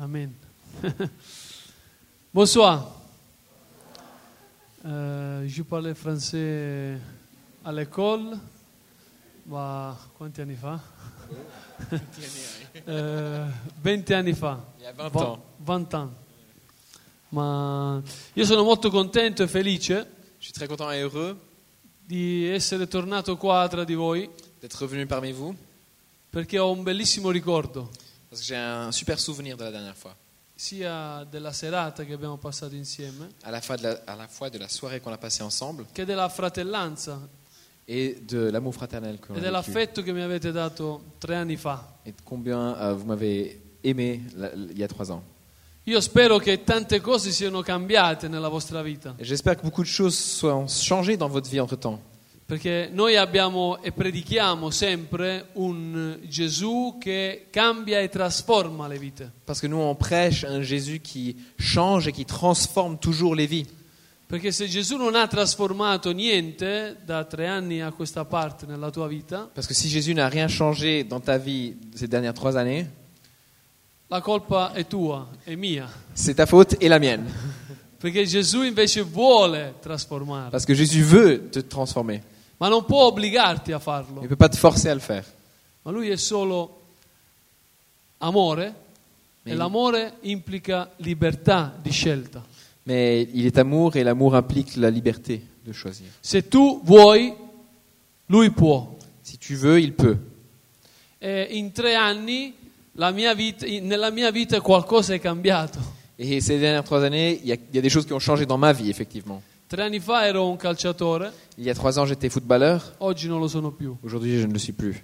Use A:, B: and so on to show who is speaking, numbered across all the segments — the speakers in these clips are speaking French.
A: Amen. Bonsoir. Euh, je parlais français à l'école, ma quanti anni fa? Eh, 20 anni fa.
B: Il y a 20
A: Va-
B: ans.
A: 20 anni. Ma io sono molto contento e felice
B: Je suis très content et heureux
A: di essere tornato qua tra di voi
B: d'être revenu parmi vous
A: perché ho un bellissimo ricordo
B: parce que j'ai un super souvenir de la dernière fois.
A: sia della serata che abbiamo passato insieme
B: À la fois de la, à la, fois de la soirée qu'on a passée ensemble
A: che della fratellanza
B: et de l'amour fraternel que
A: e
B: l'on a vécu.
A: dell'affetto che mi avete dato tre anni fa.
B: Et de combien euh, vous m'avez aimé la- il y a trois ans.
A: Io spero che tante cose siano cambiate nella vostra vita,
B: Et J'espère que beaucoup de choses soient changées dans votre vie entre-temps.
A: Perché noi abbiamo e predichiamo sempre un Gesù che cambia e trasforma le vite.
B: Parce que nous, on prêche un Jésus qui change et qui transforme toujours les vies.
A: Perché se Gesù non ha trasformato niente da tre anni a questa parte nella tua vita,
B: Parce que si Jésus n'a rien changé dans ta vie ces dernières trois années,
A: la colpa è tua, è mia.
B: c'est ta faute et la mienne.
A: Perché Gesù invece vuole trasformare,
B: Parce que Jésus veut te transformer.
A: Ma non può obbligarti a farlo.
B: Il ne peut pas te forcer à le faire.
A: Ma lui è solo amore e
B: Mais-
A: l'amore implica libertà di scelta.
B: Mais il est amour et l'amour implique la liberté de choisir.
A: Se tu vuoi, lui può.
B: Si tu veux, il peut.
A: E in tre anni la mia vita- in- nella mia vita qualcosa è cambiato.
B: Et ces dernières trois années, il y, a, il y a des choses qui ont changé dans ma vie, effectivement.
A: Tre anni fa ero un calciatore,
B: Il y a trois ans, j'étais footballeur.
A: oggi non lo sono più.
B: Aujourd'hui, je ne le suis plus.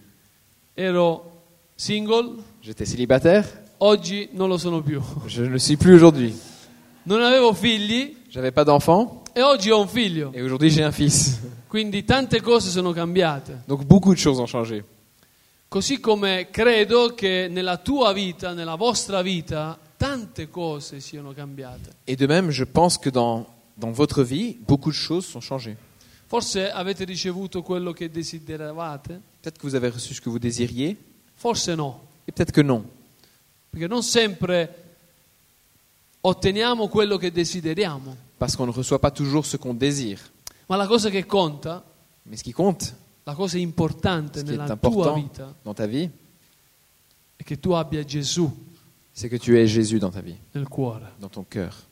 A: Ero single,
B: J'étais célibataire.
A: oggi non lo sono più.
B: Je ne le suis plus aujourd'hui.
A: Non avevo figli
B: J'avais pas d'enfant.
A: e oggi ho un figlio.
B: Et aujourd'hui, j'ai un fils.
A: Quindi tante cose sono cambiate.
B: Donc, beaucoup de choses ont changé.
A: Così come credo che nella tua vita, nella vostra vita, tante cose siano cambiate.
B: Et de même, je pense que dans, dans votre vie, beaucoup de choses sont changées.
A: Forse avete ricevuto quello che desideravate,
B: Peut-être que vous avez reçu ce que vous désiriez,
A: forse no,
B: et peut-être que non.
A: perché non sempre otteniamo quello che desideriamo,
B: Parce qu'on ne reçoit pas toujours ce qu'on désire.
A: ma la cosa che conta,
B: Mais ce qui compte,
A: la cosa importante
B: ce qui est
A: nella tua
B: important
A: vita
B: dans ta vie,
A: è che tu abbia Gesù
B: c'est que tu aies Jésus dans ta vie,
A: nel cuore
B: dans ton cœur.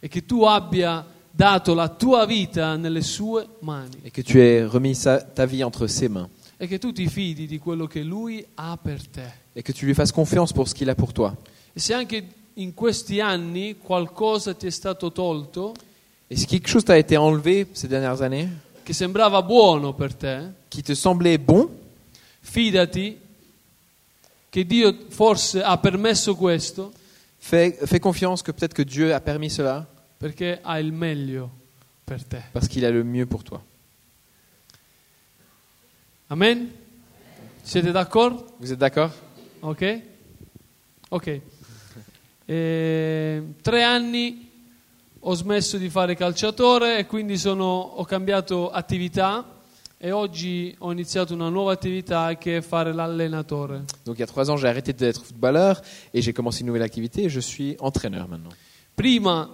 A: E che tu abbia dato la tua vita nelle sue mani
B: Et que tu aies remis sa- ta vie entre ses mains.
A: e che tu ti fidi di quello che lui ha per te.
B: Et que tu lui fasses confiance pour ce qu'il a pour toi.
A: E se anche in questi anni qualcosa ti è stato tolto
B: Et si quelque chose t'a été enlevé ces dernières années,
A: che sembrava buono per te,
B: qui te semblait bon,
A: fidati che Dio forse ha permesso questo
B: fais, fais confiance que peut-être que Dieu a permis cela
A: perché ha il meglio per te.
B: parce qu'il a le mieux pour toi.
A: Amen? Siete d'accordo?
B: Vous êtes d'accord
A: Ok? Ok. Eh, tre anni ho smesso di fare calciatore e quindi sono- ho cambiato attività e oggi ho iniziato una nuova attività che è fare l'allenatore.
B: Donc il y a trois ans, j'ai arrêté d'être footballeur et j'ai commencé une nouvelle activité et je suis entraîneur maintenant.
A: Prima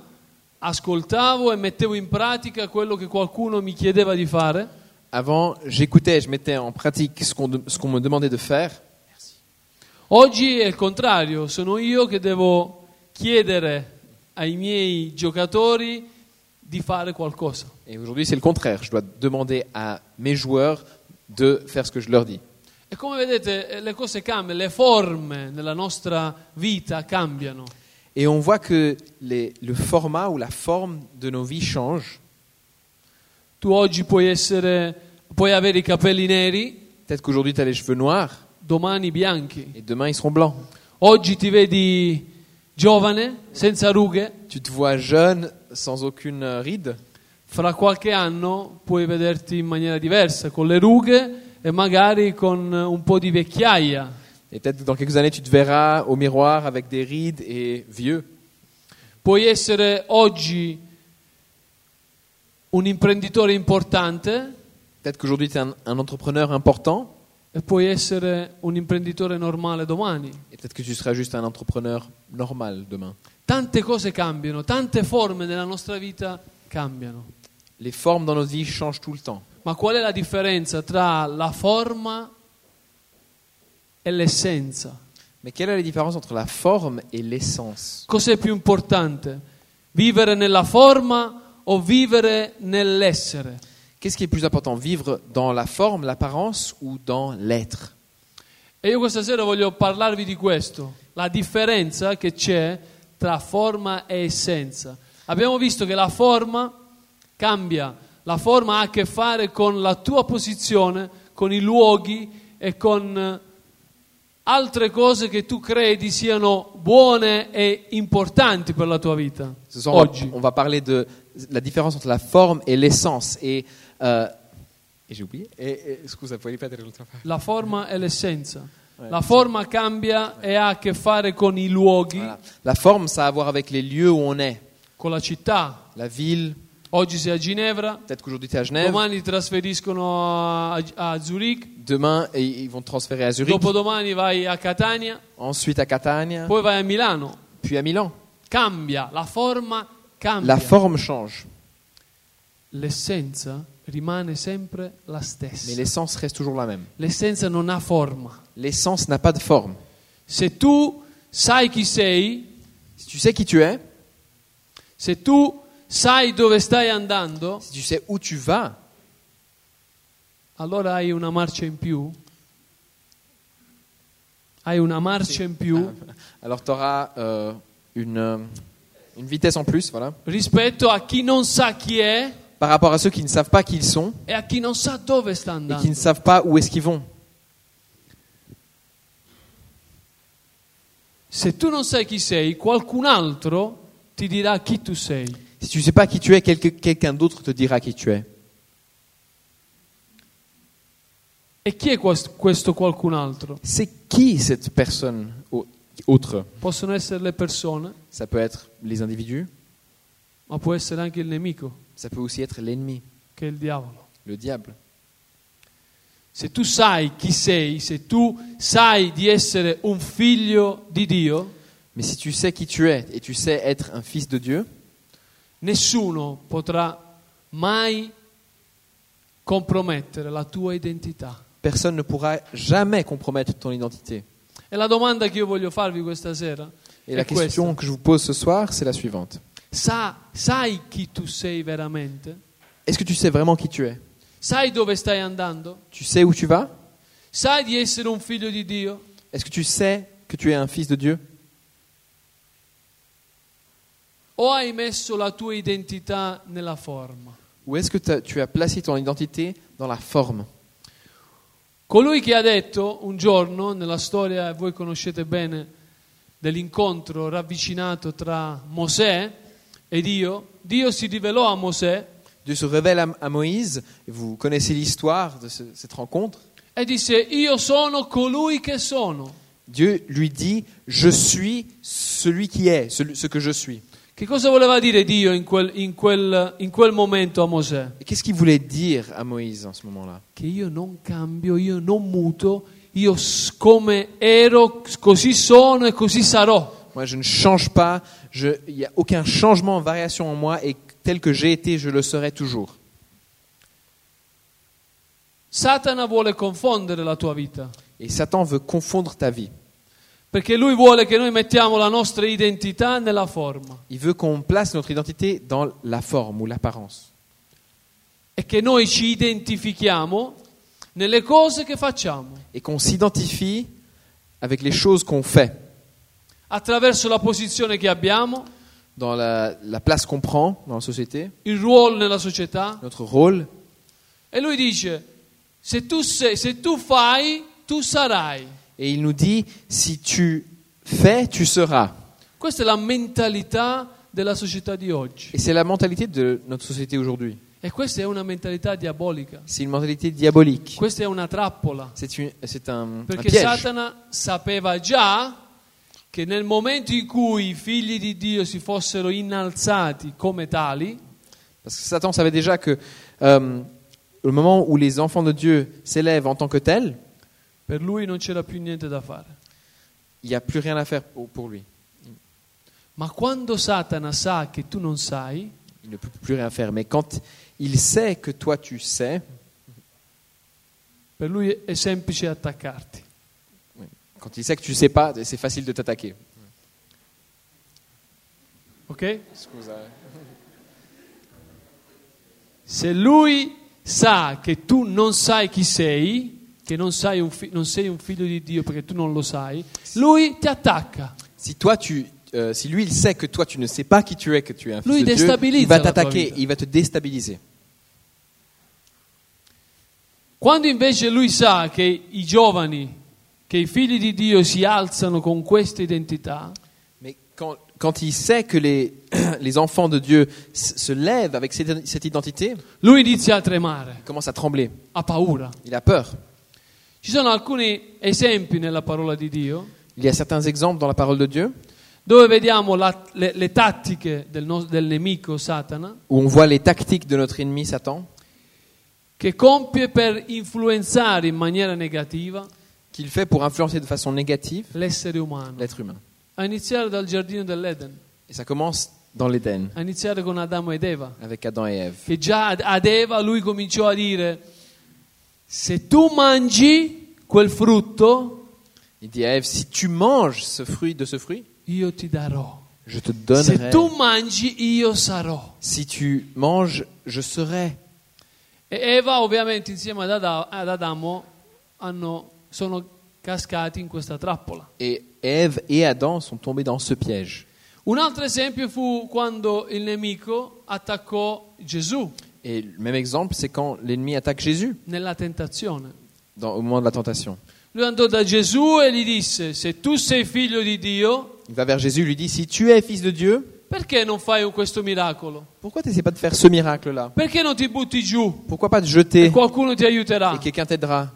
A: ascoltavo e mettevo in pratica quello che qualcuno mi chiedeva di fare,
B: Avant, j'écoutais je mettais en pratique ce qu'on de- ce qu'on me demandait de faire.
A: oggi è il contrario, sono io che devo chiedere ai miei giocatori di fare qualcosa.
B: Et aujourd'hui, c'est le contraire. Je dois demander à mes joueurs de faire ce que je leur dis.
A: E come vedete eh, le cose cambiano, le forme nella nostra vita cambiano.
B: Et on voit que les- le format ou la forme de nos vies change.
A: Tu oggi puoi, essere, puoi avere i capelli neri,
B: Peut-être qu'aujourd'hui, tu as les cheveux noirs
A: domani bianchi.
B: et demain, ils seront blancs.
A: Oggi ti vedi giovane, senza rughe,
B: Tu te vois jeune, sans aucune euh, ride.
A: fra qualche anno puoi vederti in maniera diversa, con le rughe e magari con un po' di vecchiaia.
B: Et peut-être dans quelques années, tu te verras au miroir avec des rides et vieux.
A: Puoi essere oggi un imprenditore importante
B: Peut-être qu'aujourd'hui, tu es un, un entrepreneur important
A: e puoi essere un imprenditore normale domani.
B: Et peut-être que tu seras juste un entrepreneur normal demain.
A: Tante cose cambiano, tante forme nella nostra vita cambiano.
B: Les formes dans notre vie changent tout le temps.
A: Ma qual è la differenza tra la forma e l'essenza?
B: Mais quelle est la différence entre la forme et l'essence
A: Cos'è più importante? Vivere nella forma o vivere nell'essere?
B: Qu'est-ce qui est plus important Vivre dans la forme, l'apparence ou dans l'être
A: E io questa sera voglio parlarvi di questo, la differenza che c'è tra forma e essenza. Abbiamo visto che la forma cambia, la forma ha a che fare con la tua posizione, con i luoghi e con eh, altre cose che tu credi siano buone e importanti per la tua vita.
B: Ce soir,
A: Oggi.
B: on va parler de la différence entre la forme et l'essence. Et, euh, et j'ai oublié. Et, et- scusa, puoi ripetere l'ultima parte
A: La forma e l'essenza. La forma cambia e ha a che fare con i luoghi,
B: Voilà. La forme, ça a à voir avec les lieux où on est.
A: con la città.
B: La ville,
A: Oggi sei a Ginevra,
B: peut-être qu'aujourd'hui tu es à Genève.
A: domani ti trasferiscono a, a Zurich,
B: Demain, et ils vont te transférer à Zurich.
A: dopodomani vai a Catania,
B: Ensuite à Catania.
A: poi vai a Milano.
B: Puis à Milan.
A: Cambia, la forma cambia.
B: La forme change.
A: L'essenza rimane sempre la
B: Mais
A: stessa.
B: l'essence reste toujours la même.
A: L'essenza non ha forma.
B: L'essence n'a pas de forme.
A: Se tu sai chi sei,
B: Si tu sais qui tu es,
A: se tu sai dove stai andando,
B: si tu sais où tu vas,
A: allora hai una marcia in più. Hai una marcia in più
B: alors tu auras une, euh, une vitesse en plus, voilà.
A: rispetto a chi non sa chi è
B: Par rapport à ceux qui ne savent pas qui ils sont
A: e
B: et qui ne savent pas où est-ce qu'ils vont.
A: Se tu non sai chi sei, qualcun altro ti dirà chi tu sei.
B: Si tu ne sais pas qui tu es, quelqu'un d'autre te dira qui tu es.
A: E chi è quest- questo qualcun altro?
B: C'est qui cette personne au- autre?
A: Possono essere le persone,
B: Ça peut être les individus,
A: ma può essere anche il nemico,
B: ça peut aussi être l'ennemi,
A: che è il diavolo.
B: le diable.
A: Se tu sai chi sei, se tu sai di essere un figlio di Dio,
B: Mais si tu sais qui tu es et tu sais être un fils de Dieu,
A: nessuno potrà mai compromettere la tua identità.
B: personne ne pourra jamais compromettre ton identité.
A: E la domanda che io voglio farvi questa sera
B: Et
A: è
B: la question
A: questa.
B: que je vous pose ce soir, c'est la suivante.
A: Sa- sai chi tu sei veramente?
B: Est-ce que tu sais vraiment qui tu es
A: Sai dove stai andando?
B: Tu sais où tu vas
A: Sai di essere un figlio di Dio?
B: Est-ce que tu sais que tu es un fils de Dieu
A: O hai messo la tua identità nella forma?
B: Ou est-ce que tu as placé ton identité dans la forme
A: Colui che ha detto un giorno nella storia, voi conoscete bene, dell'incontro ravvicinato tra Mosè e Dio, Dio si rivelò a Mosè
B: Dieu se révèle à, à Moïse, et vous connaissez l'histoire de ce- cette rencontre.
A: e disse io sono colui che sono.
B: Dieu lui dit, je suis celui qui est, celui- ce que je suis.
A: Che cosa voleva dire Dio in quel, in quel- in quel momento a Mosè?
B: Et qu'est-ce qu'il voulait dire à Moïse en ce moment-là?
A: Che io non cambio, io non muto, io s- come ero, così sono e così sarò.
B: Moi, je ne change pas, il n'y a aucun changement, variation en moi, et tel que j'ai été, je le serai toujours.
A: Satana vuole confondere la tua vita.
B: Et Satan veut confondre ta vie.
A: Perché lui vuole che noi mettiamo la nostra identità nella forma
B: Il veut qu'on place notre identité dans la forme ou l'apparence.
A: e che noi ci identifichiamo nelle cose che facciamo,
B: Et qu'on s'identifie avec les choses qu'on fait,
A: attraverso la posizione che abbiamo,
B: dans la, la place qu'on prend dans la société,
A: il ruolo nella società.
B: notre rôle.
A: E lui dice, se tu, sei, se tu fai, tu sarai.
B: Et il nous dit, si tu fais, tu seras.
A: Questa è la mentalità della società di oggi.
B: Et c'est la mentalité de notre société aujourd'hui.
A: E questa è una mentalità diabolica.
B: C'est une mentalité diabolique.
A: Questa è una trappola.
B: C'est une- c'est un, un
A: Perché
B: piège.
A: Satana sapeva già che nel momento in cui i figli di Dio si fossero innalzati come tali,
B: Parce que Satan savait déjà que euh, au moment où les enfants de Dieu s'élèvent en tant que tels,
A: Per lui non c'era più niente da fare.
B: Il n'y a plus rien à faire pour, pour lui.
A: Ma quando Satana sa che tu non sai,
B: Il ne peut plus rien faire. Mais quand il sait que toi tu sais,
A: per lui è semplice attaccarti.
B: Quand il sait que tu sais pas, c'est facile de t'attaquer.
A: Ok? Se lui sa che tu non sai chi sei, che non, sai un fi- non sei un figlio di Dio perché tu non lo sai, lui ti attacca.
B: Si toi tu, euh, si lui il sait que toi tu ne sais pas qui tu es, que tu es un fils
A: Lui
B: de Dieu, il va t'attaquer, il va te déstabiliser.
A: Quando invece lui sa che i giovani, che i figli di Dio si alzano con questa identità,
B: Mais quand, quand il sait que les, les enfants de Dieu se lèvent avec cette, cette identité,
A: lui inizia a tremare,
B: il commence à trembler.
A: ha paura.
B: Il a peur.
A: Ci sono alcuni esempi nella parola di Dio
B: Il y a certains exemples dans la parole de Dieu
A: dove vediamo la- le, le tattiche del, nos- del nemico Satana
B: où on voit les tactiques de notre ennemi Satan
A: che compie per influenzare in maniera negativa
B: qu'il fait pour influencer de façon négative
A: l'essere umano.
B: l'être humain.
A: A iniziare dal giardino dell'Eden,
B: Et ça commence dans l'Éden
A: a iniziare con Adamo ed Eva,
B: avec Adam et Ève.
A: che già ad- ad Eva lui cominciò a dire, se tu mangi quel frutto,
B: Il dit à Ève, si tu manges ce fruit de ce fruit,
A: io ti darò.
B: je te
A: Se
B: donnerai.
A: tu mangi, io sarò.
B: Si tu manges, je serai.
A: E Eva ovviamente insieme ad, Ada- ad Adamo hanno- sono cascati in questa trappola.
B: Et Ève et Adam sont tombés dans ce piège.
A: Un altro esempio fu quando il nemico attaccò Gesù
B: Et le même exemple, c'est quand l'ennemi attaque Jésus
A: nella tentazione.
B: dans- au moment de la tentation.
A: Lui andò da Gesù e gli disse, se tu sei figlio di Dio,
B: Il va vers Jésus, lui dit, si tu es fils de Dieu,
A: perché non fai questo miracolo?
B: pourquoi tu pas de faire ce miracle-là?
A: Perché non ti butti giù?
B: Pourquoi pas te jeter?
A: E qualcuno ti aiuterà?
B: et quelqu'un t'aidera?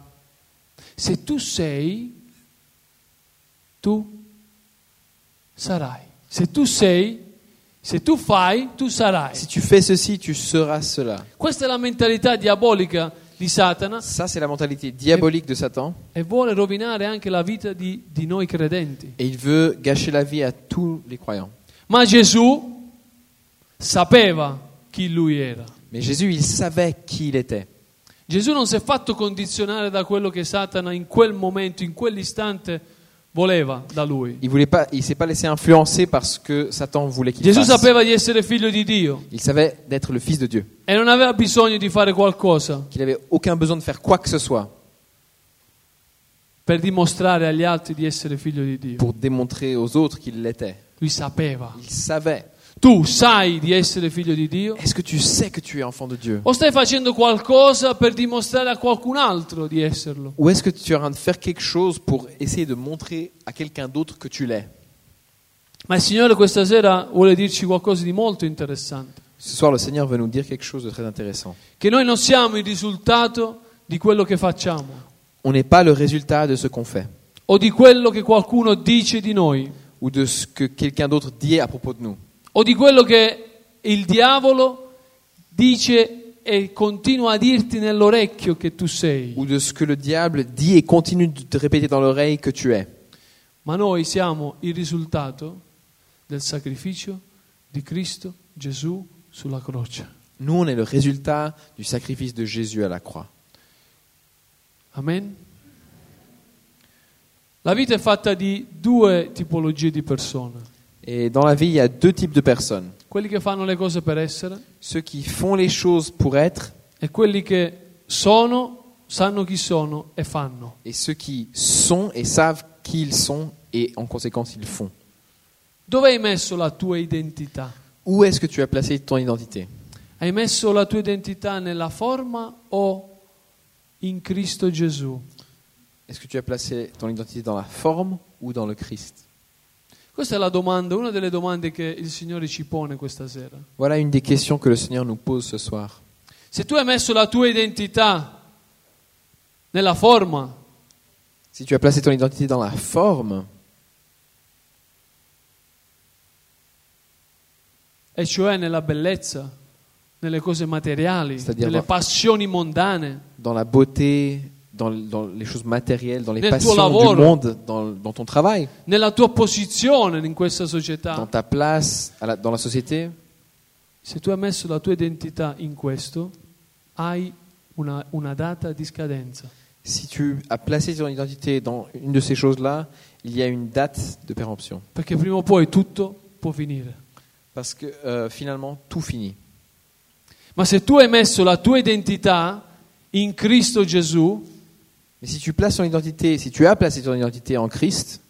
A: Se tu sei, tu sarai. Se tu sei, se tu fai, tu sarai.
B: Si tu fais ceci, tu seras cela.
A: Questa è la mentalità diabolica di Satana
B: Ça, c'est la mentalité diabolique de Satan.
A: e vuole rovinare anche la vita di, di noi credenti.
B: Et il veut gâcher la vie à tous les croyants.
A: Ma Gesù sapeva chi lui era.
B: Mais Jésus, il savait qui il était.
A: Gesù non si è fatto condizionare da quello che Satana in quel momento, in quell'istante voleva da lui.
B: Il voulait pas, il s'est pas laissé influencer parce que Satan voulait qu'il
A: Gesù
B: fasse.
A: sapeva di essere figlio di Dio
B: Il savait d'être le fils de Dieu.
A: e non aveva bisogno di fare qualcosa
B: Qu'il avait aucun besoin de faire quoi que ce soit
A: per dimostrare agli altri di essere figlio di Dio.
B: pour démontrer aux autres qu'il l'était.
A: Lui sapeva.
B: Il savait.
A: Tu sai di essere figlio di Dio?
B: Est-ce que tu sais que tu es enfant de Dieu
A: O stai facendo qualcosa per dimostrare a qualcun altro di esserlo?
B: Ou est-ce que tu es en train de faire quelque chose pour essayer de montrer à quelqu'un d'autre que tu l'es
A: Ma il Signore questa sera vuole dirci qualcosa di molto interessante.
B: Ce soir, le Seigneur veut nous dire quelque chose de très intéressant.
A: Che noi non siamo il risultato di quello che facciamo
B: On n'est pas le résultat de ce qu'on fait
A: o di quello che qualcuno dice di noi
B: ou de ce que quelqu'un d'autre dit à propos de nous
A: o di quello che il diavolo dice e continua a dirti nell'orecchio che tu sei.
B: ou de ce que le diable dit et continue de te répéter dans l'oreille que tu es.
A: Ma noi siamo il risultato del sacrificio di Cristo Gesù sulla croce.
B: Nous, on est le résultat du sacrifice de Jésus à la croix.
A: Amen. La vita è fatta di due tipologie di persone.
B: Et dans la vie, il y a deux types de personnes.
A: Quelli che fanno le cose per essere
B: Ceux qui font les choses pour être
A: e quelli che sono, sanno chi sono e fanno.
B: et ceux qui sont et savent qui ils sont et en conséquence ils font.
A: Dove hai messo la tua identità?
B: Où est-ce que tu as placé ton identité?
A: Hai messo la tua identità nella forma o in Cristo Gesù?
B: Est-ce que tu as placé ton identité dans la forme ou dans le Christ?
A: Questa è la domanda, una delle domande che il Signore ci pone questa sera.
B: Voilà une des questions que le Seigneur nous pose ce soir.
A: Se tu hai messo la tua identità nella forma,
B: Si tu as placé ton identité dans la forme,
A: e cioè nella bellezza, nelle cose materiali,
B: C'est-à-dire
A: nelle passioni mondane,
B: dans la beauté, dans, dans les choses matérielles, dans les
A: Nel
B: passions
A: lavoro.
B: du monde, dans, dans ton travail,
A: nella tua posizione in questa
B: dans
A: società.
B: ta place la- dans la société.
A: Se tu hai messo la tua identità in questo, hai una, una data di scadenza.
B: Si tu as placé ton identité dans une de ces choses-là, il y a une date de péremption.
A: Perché prima o poi tutto può finire.
B: Parce que euh, finalement, tout finit.
A: Ma se tu hai messo la tua identità in Cristo Gesù,
B: Mais si tu places ton identité, si tu as placé ton identité en Christ,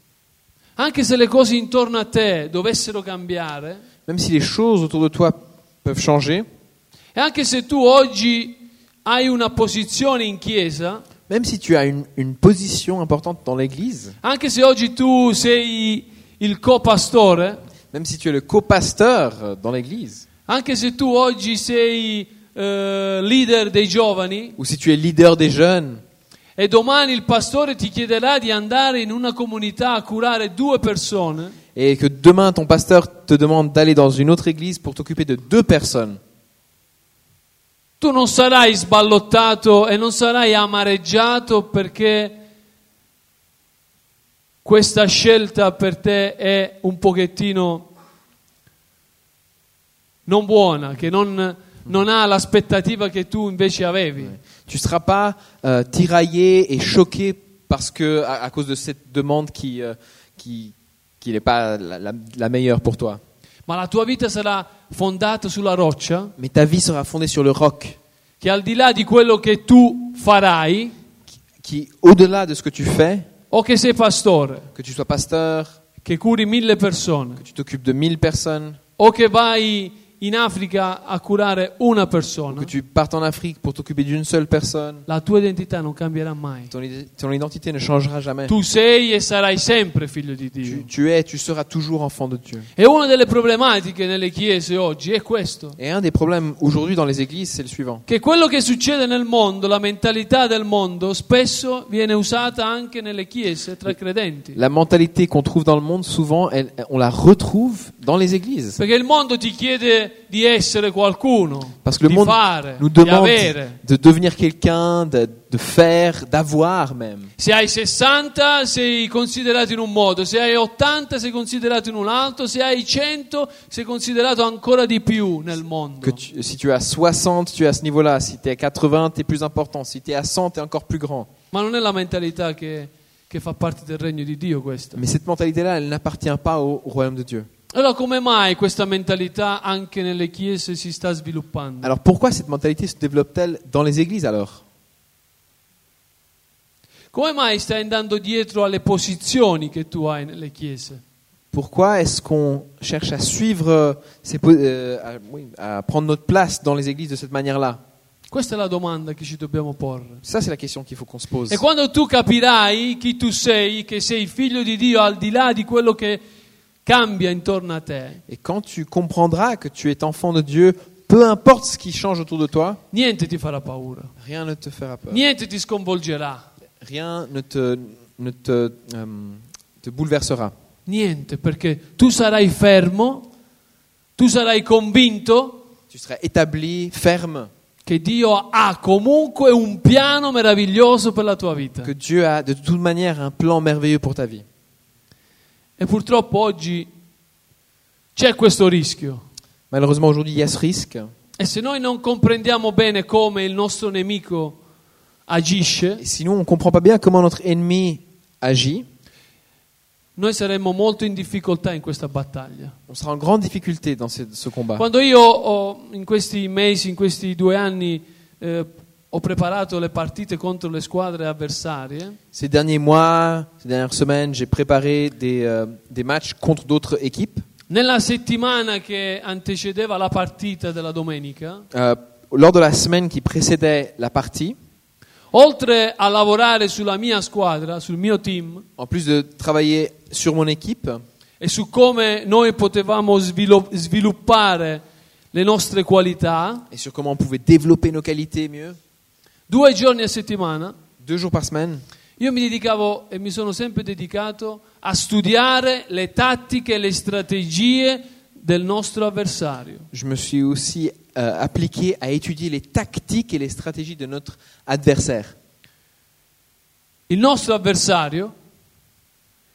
A: anche se le cose intorno a te dovessero cambiare,
B: même si les choses autour de toi peuvent changer,
A: e anche se tu oggi hai una posizione in chiesa,
B: même si tu as une, une position importante dans l'Église,
A: anche se oggi tu sei il co-pastore,
B: même si tu es le co-pasteur dans l'Église,
A: anche se tu oggi sei eh, leader dei giovani
B: ou si tu es leader des jeunes,
A: e domani il pastore ti chiederà di andare in una comunità a curare due persone,
B: et que demain ton pasteur te demande d'aller dans une autre église pour t'occuper de deux personnes,
A: tu non sarai sballottato e non sarai amareggiato perché questa scelta per te è un pochettino non buona, che non, non ha l'aspettativa che tu invece avevi.
B: Tu ne seras pas euh, tiraillé et choqué parce que à, à cause de cette demande qui euh, qui qui n'est pas la, la- la meilleure pour toi.
A: Ma la tua vita sarà fondata sulla roccia
B: Mais ta vie sera fondée sur le roc,
A: che al di là di quello che tu farai,
B: qui au-delà de ce que tu fais,
A: o che sei pastore,
B: que tu sois pasteur,
A: che curi mille persone,
B: que tu t'occupes de 1000 personnes,
A: o che vai in Africa a curare una
B: que
A: persona,
B: tu partes en Afrique pour t'occuper d'une seule personne,
A: la tua identità non cambierà mai.
B: ton, ton identité ne changera jamais.
A: Tu sei e sarai sempre figlio di Dio.
B: Tu, tu es, tu seras toujours enfant de Dieu.
A: E una delle problematiche nelle chiese oggi è questo,
B: Et un des problèmes aujourd'hui dans les églises, c'est le suivant.
A: che quello che succede nel mondo, la mentalità del mondo, spesso viene usata anche nelle chiese tra i credenti.
B: La mentalité qu'on trouve dans le monde, souvent, elle- on la retrouve dans les églises.
A: Perché il mondo ti chiede di essere qualcuno,
B: Parce que le
A: di
B: monde
A: fare,
B: nous
A: di
B: demande
A: avere.
B: de devenir quelqu'un, de, de faire, d'avoir même.
A: Se hai 60 sei considerato in un modo, se hai 80 sei considerato in un altro, se hai 100 sei considerato ancora di più nel mondo.
B: Que tu- si tu as 60, tu es à ce niveau-là. Si tu es à 80, tu es plus important. Si tu es à 100, tu es encore plus grand.
A: Ma non è la mentalità che, che fa parte del regno di Dio questa.
B: Mais cette mentalité-là, elle n'appartient pas au, au royaume de Dieu.
A: Allora come mai questa mentalità anche nelle chiese si sta sviluppando?
B: Alors pourquoi cette mentalité se développe-t-elle dans les églises alors
A: Come mai stai andando dietro alle posizioni che tu hai nelle chiese?
B: Pourquoi est-ce qu'on cherche à suivre, ces euh, à, oui, à prendre notre place dans les églises de cette manière-là
A: Questa è la domanda che ci dobbiamo porre.
B: Ça, c'est la question qu'il faut qu'on se pose.
A: E quando tu capirai chi tu sei, che sei figlio di Dio al di là di quello che
B: Et quand tu comprendras que tu es enfant de Dieu, peu importe ce qui change autour de toi,
A: niente ti farà paura,
B: rien ne te fera peur.
A: niente ti sconvolgerà,
B: Rien ne te, ne te, euh, te bouleversera.
A: niente, perché tu sarai fermo, tu sarai convinto
B: Tu seras établi, ferme,
A: che Dio ha comunque un piano meraviglioso per la tua vita.
B: que Dieu a de toute manière un plan merveilleux pour ta vie.
A: E purtroppo oggi c'è questo rischio.
B: Malheureusement, aujourd'hui, il y a ce risque.
A: E se noi non comprendiamo bene come il nostro nemico agisce,
B: Et si nous, on comprend pas bien comment notre ennemi agit,
A: noi saremmo molto in difficoltà in questa battaglia.
B: on sera en grande difficulté dans ce, ce combat.
A: Quando io ho, in questi mesi, in questi due anni, eh, ho preparato le partite contro le squadre avversarie,
B: Ces derniers mois, ces dernières semaines, j'ai préparé des, euh, des matchs contre d'autres équipes.
A: nella settimana che antecedeva la partita della domenica,
B: Euh, lors de la semaine qui précédait la partie,
A: oltre a lavorare sulla mia squadra, sul mio team
B: en plus de travailler sur mon équipe
A: e su come noi potevamo svilo- sviluppare le nostre qualità,
B: et sur comment on pouvait développer nos qualités mieux,
A: due giorni a settimana,
B: deux jours par semaine,
A: io mi dedicavo e mi sono sempre dedicato a studiare le tattiche e le strategie del nostro avversario.
B: je me suis aussi euh, appliqué à étudier les tactiques et les stratégies de notre adversaire.
A: Il nostro avversario,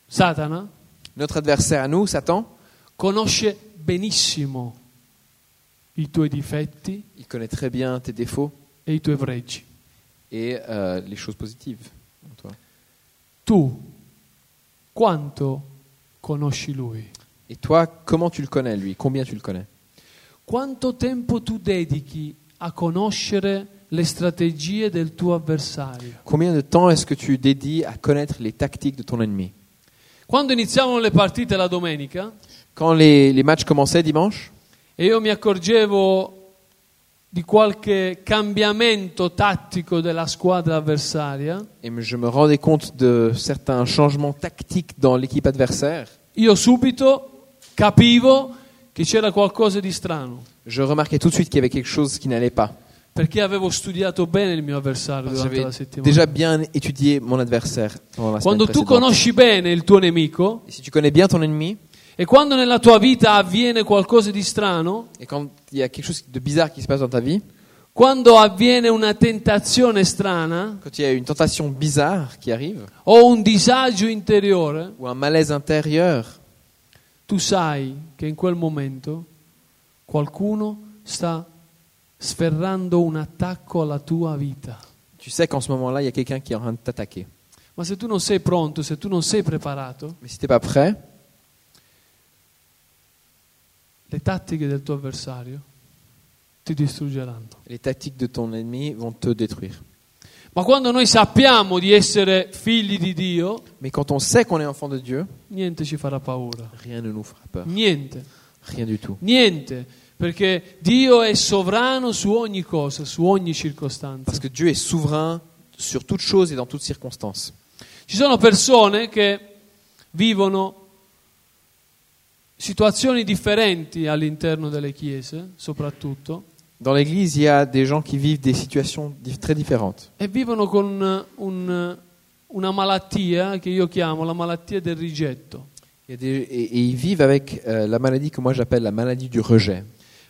A: Satana,
B: Notre adversaire à nous, Satan,
A: conosce benissimo i tuoi difetti
B: il connaît très bien tes défauts
A: e i tuoi pregi.
B: Et euh, les choses positives en toi.
A: Tu quanto conosci lui?
B: Et toi, comment tu le connais, lui? Combien tu le connais?
A: Quanto tempo tu dedichi a conoscere le strategie del tuo avversario?
B: Combien de temps est-ce que tu dédies à connaître les tactiques de ton ennemi?
A: Quando iniziavano le partite la domenica
B: Quand les, les matchs commençaient dimanche,
A: e io mi accorgevo di qualche cambiamento tattico della squadra avversaria,
B: et je me rendais compte de certains changements tactiques dans l'équipe adversaire,
A: io subito capivo che c'era qualcosa di strano,
B: je remarquais tout de suite qu'il y avait quelque chose qui n'allait pas.
A: perché avevo studiato bene il mio avversario
B: Parce que
A: durante la
B: J'avais
A: settimana.
B: déjà bien étudié mon adversaire pendant la semaine
A: Quando tu
B: précédente.
A: conosci bene il tuo nemico
B: Et si tu connais bien ton ennemi,
A: e quando nella tua vita avviene qualcosa di strano,
B: et quand il y a quelque chose de bizarre qui se passe dans ta vie,
A: quando avviene una tentazione strana
B: quand il y a une tentation bizarre qui arrive,
A: o un disagio interiore,
B: ou un malaise intérieur,
A: tu sai che in quel momento qualcuno sta sferrando un attacco alla tua vita.
B: tu sais qu'en ce moment-là, il y a quelqu'un qui est en train de t'attaquer.
A: Ma se tu non sei pronto, se tu non sei preparato,
B: Mais si tu n'es pas prêt,
A: le tattiche del tuo avversario ti distruggeranno.
B: les tactiques de ton ennemi vont te détruire.
A: Ma quando noi sappiamo di essere figli di Dio,
B: Mais quand on sait qu'on est enfant de Dieu,
A: niente ci farà paura.
B: rien ne nous fera peur.
A: Niente,
B: Rien du tout.
A: niente, perché Dio è sovrano su ogni cosa, su ogni circostanza.
B: Parce que Dieu est souverain sur toute chose et dans toutes circonstances.
A: Ci sono persone che vivono situazioni differenti all'interno delle chiese, soprattutto,
B: Dans l'Église, il y a des gens qui vivent des situations très différentes.
A: e vivono con un- una malattia che io chiamo la malattia del rigetto.
B: A des- et, et ils vivent avec euh, la maladie que moi j'appelle la maladie du rejet.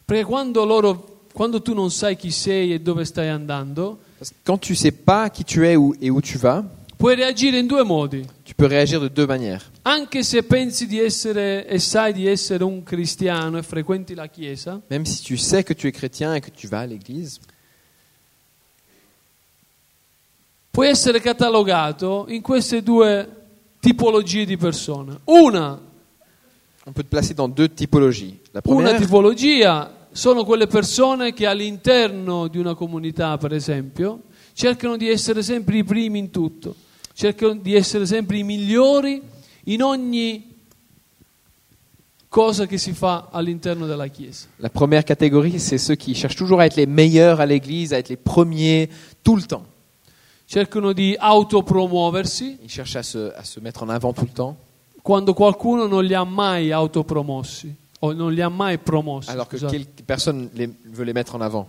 A: Perché quando, loro, quando tu non sai chi sei e dove stai andando,
B: Parce que quand tu sais pas qui tu es où- et où tu vas,
A: puoi reagire in due modi.
B: tu peux réagir de deux manières.
A: Anche se pensi di essere e sai di essere un cristiano e frequenti la chiesa,
B: Même si tu sais que tu es chrétien et que tu vas à l'Église,
A: puoi essere catalogato in queste due tipologie di persone. Una,
B: on peut te placer dans deux typologies. La
A: una
B: première,
A: tipologia sono quelle persone che all'interno di una comunità, per esempio, cercano di essere sempre i primi in tutto, cercano di essere sempre i migliori in ogni cosa che si fa all'interno della Chiesa.
B: la première catégorie, c'est ceux qui cherchent toujours à être les meilleurs à l'Église, à être les premiers tout le temps.
A: Cercano di autopromuoversi
B: Ils cherchent à se, à se mettre en avant tout le temps,
A: quando qualcuno non li ha mai autopromossi o non li ha mai promossi.
B: alors que
A: scusate.
B: personne les, veut les mettre en avant.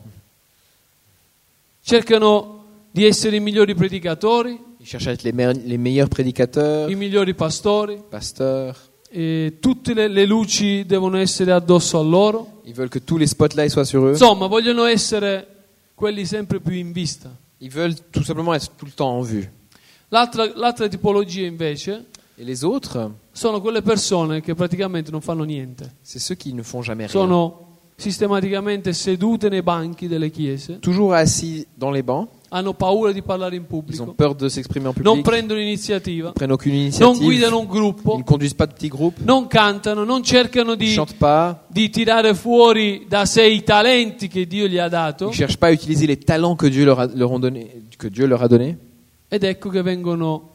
A: Cercano di essere i migliori predicatori,
B: Ils cherchent à être les, meilleurs- les meilleurs prédicateurs,
A: i migliori pastori,
B: pasteurs.
A: e tutte le, le luci devono essere addosso a loro.
B: Ils veulent que tous les spotlights soient sur eux.
A: Insomma, vogliono essere quelli sempre più in vista.
B: Ils veulent tout simplement être tout le temps en vue.
A: L'altra, l'altra tipologia invece
B: Et les autres,
A: sono quelle persone che praticamente non fanno niente.
B: c'est ceux qui ne font jamais rien.
A: Sono sistematicamente sedute nei banchi delle chiese,
B: Toujours assis dans les bancs,
A: hanno paura di parlare in
B: ils ont
A: pubblico,
B: peur de s'exprimer en
A: non
B: public,
A: prendono iniziativa,
B: ils prennent aucune
A: non
B: initiative,
A: guidano un
B: ils
A: gruppo,
B: ne conduisent pas de petits groupes,
A: non cantano, non cercano
B: ils
A: di, di tirare fuori da sé i talenti che Dio gli ha dato.
B: Ils cherchent pas à utiliser les talents que Dieu leur a, leur ont donné, que Dieu leur a donnés.
A: ed ecco che vengono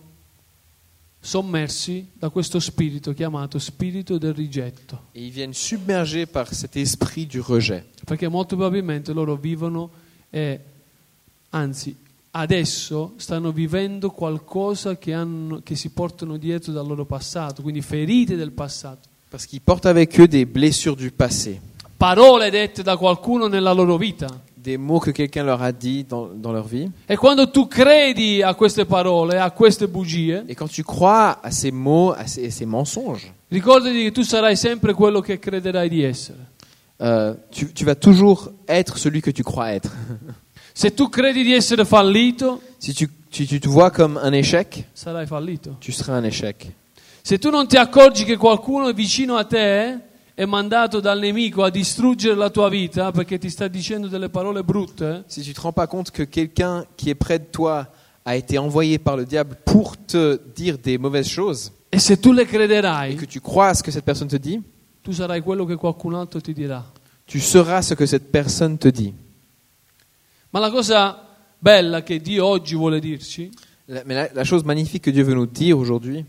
A: sommersi da questo spirito chiamato spirito del rigetto,
B: Et ils viennent submergés par cet esprit du rejet.
A: perché molto probabilmente loro vivono e anzi adesso stanno vivendo qualcosa che, hanno, che si portano dietro dal loro passato, quindi ferite del passato,
B: Parce qu'ils portent avec eux des blessures du passé,
A: parole dette da qualcuno nella loro vita.
B: des mots que quelqu'un leur a dit dans, dans leur vie.
A: E quando tu credi a queste parole, a queste bugie,
B: Et quand tu crois à ces mots, à ces, ces mensonges,
A: ricordati che tu sarai sempre quello che crederai di essere.
B: euh, tu, tu vas toujours être celui que tu crois être.
A: Se tu credi di essere fallito,
B: Si tu tu, tu te vois comme un échec,
A: sarai fallito.
B: tu seras un échec.
A: Se tu non ti accorgi che qualcuno vicino a te è mandato dal nemico a distruggere la tua vita perché ti sta dicendo delle parole brutte,
B: Si tu ne te rends pas compte que quelqu'un qui est près de toi a été envoyé par le diable pour te dire des mauvaises choses,
A: e se tu le
B: et
A: crederai,
B: que tu crois à ce que cette personne te dit,
A: tu sarai quello che qualcun altro ti dirà.
B: tu seras ce que cette personne te dit.
A: Ma la cosa bella che Dio oggi vuole dirci
B: La- Mais la, la chose magnifique que Dieu veut nous dire aujourd'hui,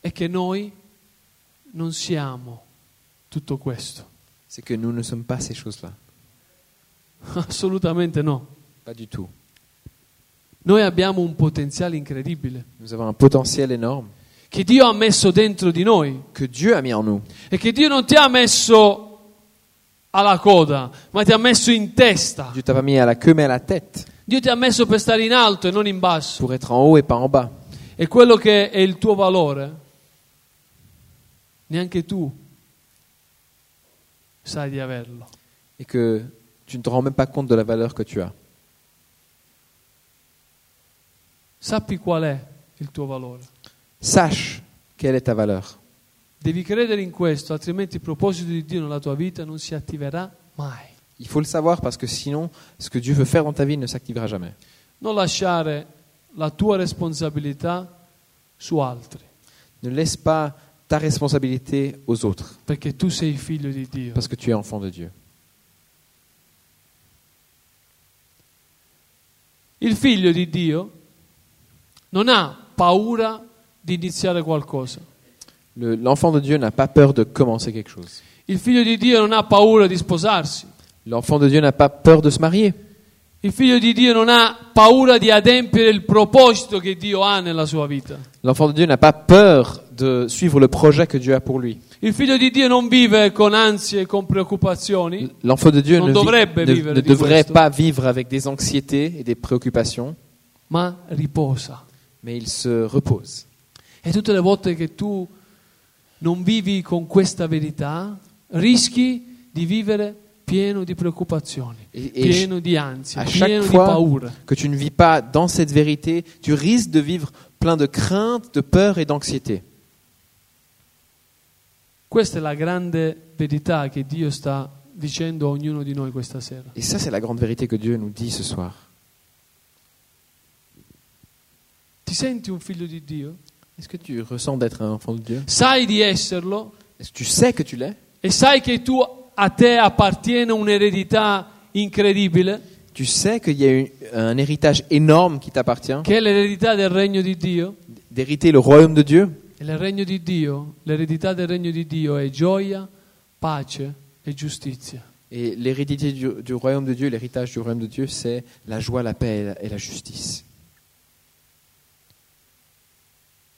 A: è che noi non siamo tutto questo.
B: c'est que nous ne sommes pas ces choses-là.
A: Assolutamente no.
B: Pas du tout.
A: Noi abbiamo un potenziale incredibile
B: Nous avons un potentiel énorme
A: che Dio ha messo dentro di noi
B: que Dieu a mis en nous.
A: e che Dio non ti ha messo alla coda, ma ti ha messo in testa.
B: Dieu t'a pas mis à la queue mais à la tête
A: Dio ti ha messo per stare in alto e non in basso.
B: pour être en haut et pas en bas.
A: E quello che è il tuo valore, neanche tu sai di averlo.
B: Et que tu ne te rends même pas compte de la valeur que tu as.
A: Sappi qual è il tuo valore.
B: Sache quelle est ta valeur.
A: Devi credere in questo, altrimenti il proposito di Dio nella tua vita non si attiverà mai.
B: Il faut le savoir parce que sinon, ce que Dieu veut faire dans ta vie ne s'activera jamais.
A: Non lasciare la tua responsabilità su altri,
B: Ne laisse pas ta responsabilité aux autres
A: perché tu sei figlio di Dio.
B: parce que tu es enfant de Dieu.
A: Il figlio di Dio non ha paura di iniziare qualcosa.
B: Le- L'enfant de Dieu n'a pas peur de commencer quelque chose.
A: Il figlio di Dio non ha paura di sposarsi.
B: L'enfant de Dieu n'a pas peur de se marier.
A: Il figlio di Dio non ha paura di adempiere il proposito che Dio ha nella sua vita.
B: L'enfant de Dieu n'a pas peur de suivre le projet que Dieu a pour lui.
A: Il figlio di Dio non vive con ansie e con preoccupazioni,
B: L'enfant de Dieu
A: Non
B: ne,
A: dovrebbe
B: ne- ne devrait
A: questo.
B: pas vivre avec des anxiétés et des préoccupations,
A: ma riposa.
B: mais il se repose.
A: E tutte le volte che tu non vivi con questa verità, rischi di vivere pieno di preoccupazioni,
B: Et, et
A: pieno di ansia,
B: a chaque fois que tu ne vis pas dans cette vérité, tu risques de vivre plein de craintes, de peur et d'anxiété.
A: Questa è la grande verità che Dio sta dicendo a ognuno di noi questa sera.
B: Et ça, c'est la grande vérité que Dieu nous dit ce soir.
A: Ti senti un figlio di Dio?
B: Est-ce que tu ressens d'être un enfant de Dieu?
A: Sai di esserlo?
B: Est-ce que tu sais que tu l'es?
A: E sai che tu, a te appartiene un'eredità incredibile,
B: Tu sais qu'il y a un héritage énorme qui t'appartient,
A: che è l'eredità del regno di Dio?
B: d'hériter le royaume de Dieu?
A: E il regno di Dio, l'eredità del regno di Dio è gioia, pace e giustizia.
B: Et l'hérédité du, du royaume de Dieu, l'héritage du royaume de Dieu, c'est la joie, la paix et la, et la justice.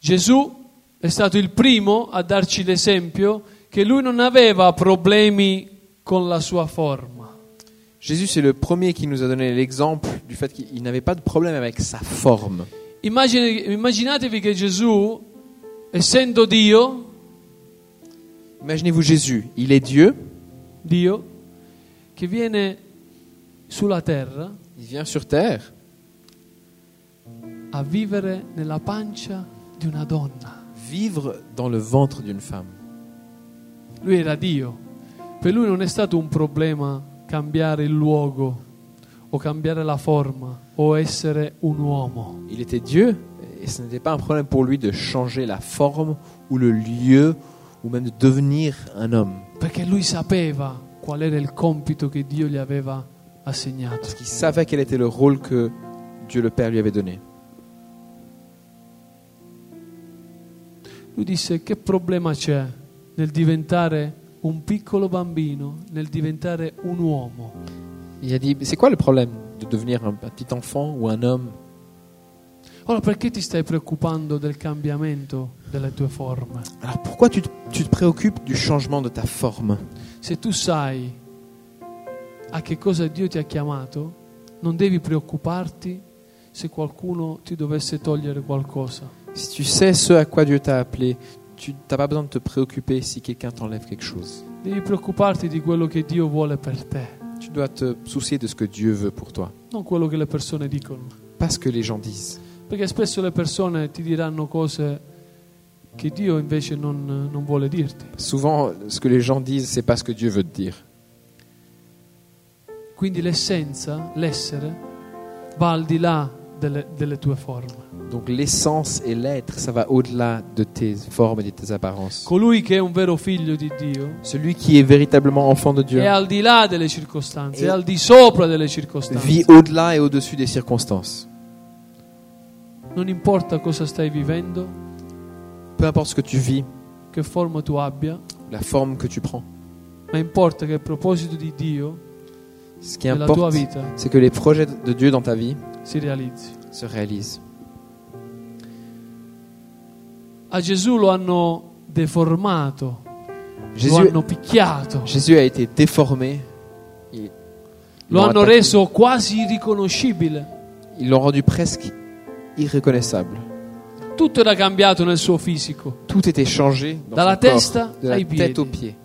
A: Gesù è stato il primo a darci l'esempio che lui non aveva problemi con la sua forma.
B: Jésus, c'est le premier qui nous a donné l'exemple du fait qu'il n'avait pas de problème avec sa forme.
A: Immagine- immaginatevi che Gesù, essendo Dio,
B: Imaginez-vous Jésus, il est Dieu,
A: Dio, che viene sulla terra
B: il vient sur terre
A: a vivere nella pancia di una donna.
B: vivre dans le ventre d'une femme.
A: Lui era Dio. Per lui non è stato un problema cambiare il luogo o cambiare la forma o essere un uomo.
B: Il était Dieu et ce n'était pas un problème pour lui de changer la forme ou le lieu ou même de devenir un homme.
A: Perché lui sapeva qual era il compito che Dio gli aveva assegnato.
B: Parce qu'il savait quel était le rôle que Dieu le Père lui avait donné.
A: Lui disse che problema c'è nel diventare un piccolo bambino, nel diventare un uomo.
B: Il a dit, c'est quoi le problème de devenir un petit enfant ou un homme
A: Ora perché ti stai preoccupando del cambiamento delle tue forme?
B: Alors pourquoi tu te, tu te préoccupes du changement de ta forme
A: Se tu sai a che cosa Dio ti ha chiamato, non devi preoccuparti se qualcuno ti dovesse togliere qualcosa.
B: Si tu sais ce à quoi Dieu t'a appelé, tu n'as pas besoin de te préoccuper si quelqu'un t'enlève quelque chose.
A: Devi preoccuparti di quello che Dio vuole per te.
B: Tu dois te soucier de ce que Dieu veut pour toi,
A: non quello che le persone dicono.
B: pas ce que les gens disent.
A: Perché spesso le persone ti diranno cose che Dio invece non, non vuole dirti.
B: Souvent, ce que les gens disent, c'est pas ce que Dieu veut te dire.
A: Quindi l'essenza, l'essere, va al di là delle, delle tue forme.
B: Donc l'essence et l'être, ça va au-delà de tes formes et de tes apparences.
A: Colui che è un vero figlio di Dio
B: Celui qui est véritablement enfant de Dieu
A: è al di là delle circostanze, è al di sopra delle circostanze.
B: vit au-delà et au-dessus des circonstances.
A: Non importa cosa stai vivendo,
B: Peu importe ce que tu vis,
A: che forma tu abbia,
B: la forme que tu prends,
A: ma importa che il proposito di Dio
B: ce qui
A: nella tua
B: importe,
A: vita
B: c'est que les projets de Dieu dans ta vie
A: si realizzi.
B: se.
A: A Gesù lo hanno deformato, lo
B: Jésus,
A: hanno picchiato,
B: Jésus a été déformé. Ils
A: lo hanno
B: attaqué.
A: reso quasi irriconoscibile.
B: Ils l'ont rendu presque irreconnaissable.
A: Tutto era cambiato nel suo fisico,
B: Tout était changé dans
A: dalla
B: son corps,
A: testa
B: de la
A: ai
B: tête aux
A: piedi.
B: pieds.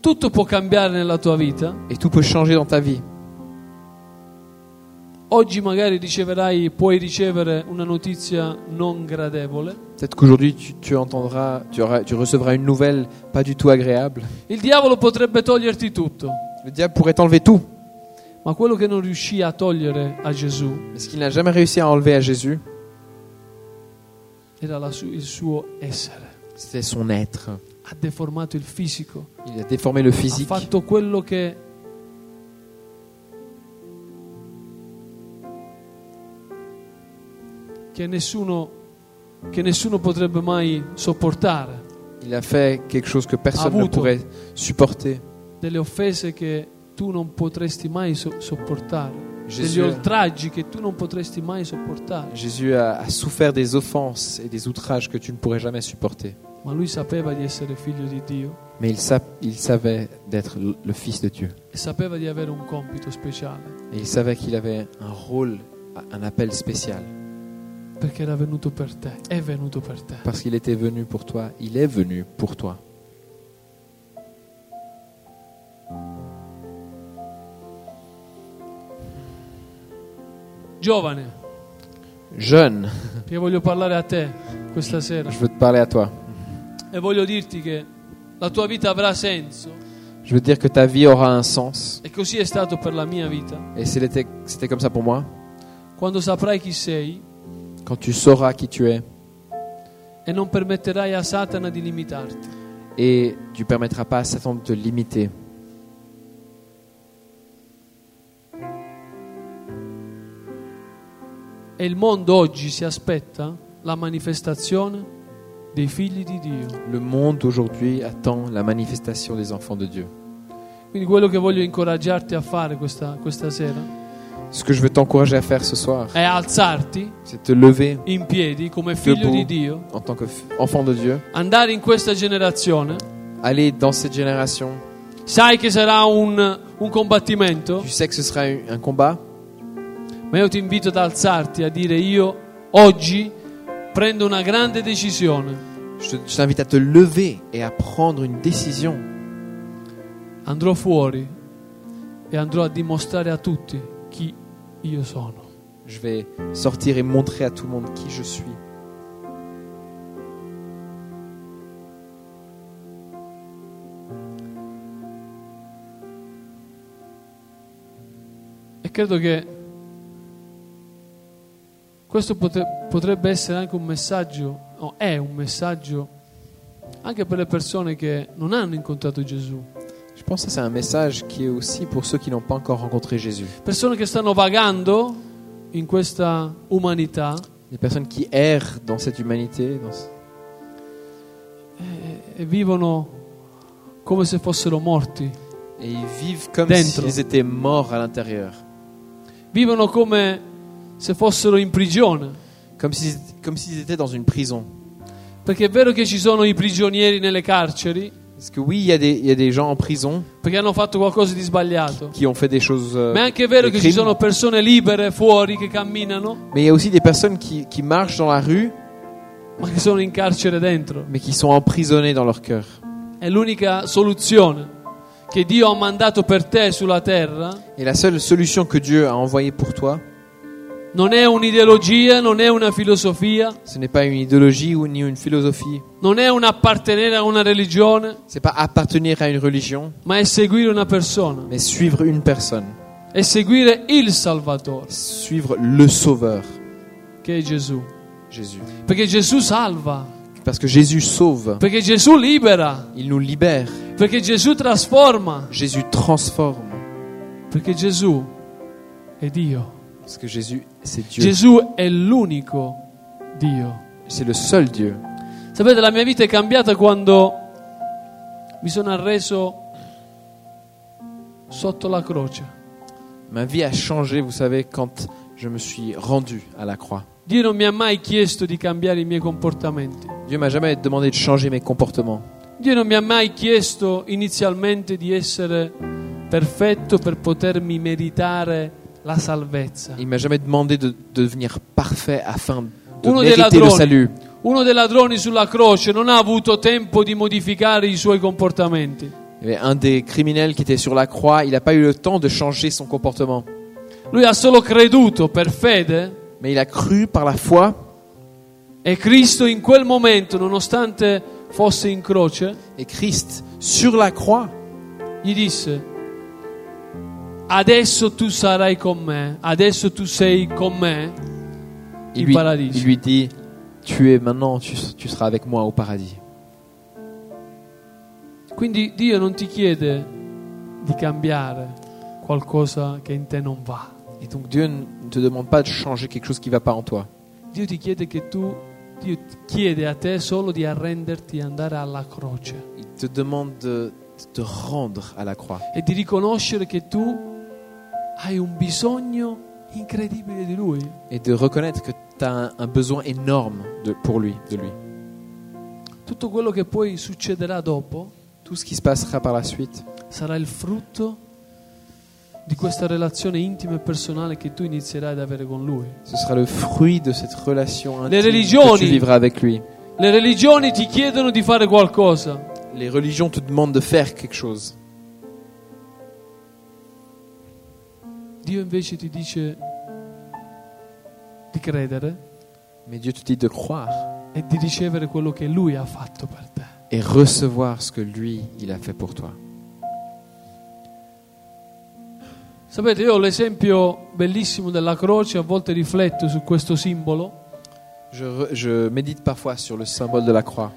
A: Tutto può cambiare nella tua vita.
B: Et tout peut changer dans ta vie.
A: Oggi magari riceverai, puoi ricevere una notizia non gradevole.
B: Peut-être qu'aujourd'hui tu, tu entendras, tu, auras- tu recevras une nouvelle pas du tout agréable.
A: Il diavolo potrebbe toglierti tutto,
B: Le diable pourrait t'enlever tout.
A: ma quello che non riuscì a togliere a Gesù
B: Mais ce qu'il n'a jamais réussi à enlever à Jésus,
A: era la su- il suo essere.
B: c'était son être.
A: Ha deformato il fisico,
B: Il a déformé le
A: ha
B: physique.
A: fatto quello che che nessuno che nessuno potrebbe mai sopportare,
B: Il a fait quelque chose que personne ne pourrait supporter.
A: delle offese che tu non potresti mai so- sopportare, degli
B: Jésus,
A: oltraggi che tu non potresti mai sopportare.
B: Jésus a, a souffert des offenses et des outrages que tu ne pourrais jamais supporter.
A: Ma lui sapeva di essere figlio di Dio
B: Mais il, sa- il savait d'être le le Fils de Dieu.
A: e sapeva di avere un compito speciale
B: Et il savait qu'il avait un rôle, un appel spécial.
A: Perché era venuto per te, è venuto per te.
B: Parce qu'il était venu pour toi. Il est venu pour toi.
A: Giovane,
B: Jeune,
A: io voglio parlare a te questa sera
B: je veux te parler à toi.
A: e voglio dirti che la tua vita avrà senso
B: Je veux dire que ta vie aura un sens.
A: e così è stato per la mia vita.
B: Et c'était c'était comme ça pour moi?
A: Quando saprai chi sei
B: Quand tu sauras qui tu es
A: e non permetterai a Satana di limitarti.
B: et tu permettras pas à Satan de te limiter.
A: E il mondo oggi si aspetta la manifestazione dei figli di Dio.
B: Le monde aujourd'hui attend la manifestation des enfants de Dieu.
A: Quindi quello che voglio incoraggiarti a fare questa, questa sera
B: Ce que je veux t'encourager à faire ce soir,
A: è alzarti
B: c'est te lever
A: in piedi come figlio di Dio,
B: en tant qu'enfant de Dieu,
A: andare in questa generazione.
B: aller dans cette génération.
A: Sai che sarà un, un combattimento,
B: Tu sais que ce sera un un combat,
A: ma io ti invito ad alzarti a dire io oggi prendo una grande decisione.
B: je te- je t'invite à te lever et à prendre une décision.
A: Andrò fuori e andrò a dimostrare a tutti.
B: Je vais sortir et montrer à tout le monde qui je suis.
A: E credo che questo potrebbe essere anche un messaggio, o è un messaggio anche per le persone che non hanno incontrato Gesù,
B: Je pense que c'est un message qui est aussi pour ceux qui n'ont pas encore rencontré Jésus.
A: persone che stanno vagando in questa umanità
B: Des personnes qui errent dans cette humanité. dans
A: e, e vivono come se fossero morti,
B: Et ils vivent comme
A: Dentro.
B: s'ils étaient morts à l'intérieur.
A: vivono come se fossero in prigione,
B: Comme s'ils comme s'ils étaient dans une prison.
A: perché è vero che ci sono i prigionieri nelle carceri,
B: Parce que oui, il y, a des- il y a des gens en prison
A: perché hanno fatto qualcosa di sbagliato.
B: qui ont fait des choses. euh,
A: Ma è anche vero
B: des
A: che ci
B: crimes.
A: sono persone libere fuori che camminano,
B: Mais il y a aussi des personnes qui, qui marchent dans la rue,
A: ma che sono in carcere dentro.
B: mais qui sont emprisonnées dans leur cœur.
A: È l'unica soluzione che Dio ha mandato per te sulla terra
B: Et la seule solution que Dieu a envoyée pour toi,
A: non è un'ideologia, non è una filosofia,
B: ce n'est pas une idéologie ou ni une philosophie.
A: non è un appartenere a una religione,
B: C'est pas appartenir à une religion,
A: ma è seguire una persona,
B: mais suivre une personne,
A: è seguire il Salvatore,
B: suivre le Sauveur,
A: che è Gesù.
B: Jésus.
A: Perché Gesù salva,
B: Parce que Jésus sauve,
A: perché Gesù libera,
B: il nous libère,
A: perché Gesù trasforma,
B: Jésus transforme.
A: perché Gesù è Dio.
B: Parce que Jésus, c'est Dieu.
A: Gesù è l'unico Dio.
B: C'est le seul Dieu.
A: Sapete, la mia vita è cambiata quando mi sono arreso sotto la croce.
B: Ma vie a changé, vous savez, quand je me suis rendu à la croix.
A: Dio non mi ha mai chiesto di cambiare i miei comportamenti.
B: Dieu m'a jamais demandé de changer mes comportements.
A: Dio non mi ha mai chiesto inizialmente di essere perfetto per potermi meritare la salvezza.
B: Il m'a jamais demandé de, de devenir parfait afin de
A: Uno dei
B: mériter le
A: ladroni,
B: salut.
A: uno dei ladroni sulla croce non ha avuto tempo di modificare i suoi comportamenti.
B: Il y avait un des criminels qui était sur la croix, il n'a pas eu le temps de changer son comportement.
A: Lui ha solo creduto per fede
B: Mais il a cru par la foi
A: e Cristo in quel momento, nonostante fosse in croce,
B: et Christ, sur la croix,
A: gli disse, adesso tu sarai con me, adesso tu sei con me
B: il lui,
A: paradiso.
B: il lui dit, tu es maintenant, tu, tu seras avec moi au paradis.
A: Quindi Dio non ti chiede di cambiare qualcosa che in te non va.
B: Et donc Dieu ne te demande pas de changer quelque chose qui ne va pas en toi.
A: Dio ti chiede che tu Dio chiede a te solo di arrenderti e andare alla croce
B: Il te demande de te rendre à la croix
A: e di riconoscere che tu hai un bisogno incredibile di lui.
B: et de reconnaître que tu as un, un besoin énorme de, pour lui, de lui.
A: Tutto quello che poi succederà dopo
B: Tout ce qui se passera par la suite
A: sarà il frutto di questa relazione intima e personale che tu inizierai ad avere con lui.
B: Ce sera le fruit de cette relation intime
A: religioni-
B: que tu vivras avec lui.
A: Le religioni ti chiedono di fare qualcosa,
B: Les religions te demandent de faire quelque chose.
A: Dio invece ti dice di credere
B: Mais Dieu te dit de croire
A: e di ricevere quello che lui ha fatto per te.
B: et recevoir ce que lui, il a fait pour toi.
A: Sapete, io ho l'esempio bellissimo della croce, a volte rifletto su questo simbolo
B: Je, re- je médite parfois sur le symbole de la croix.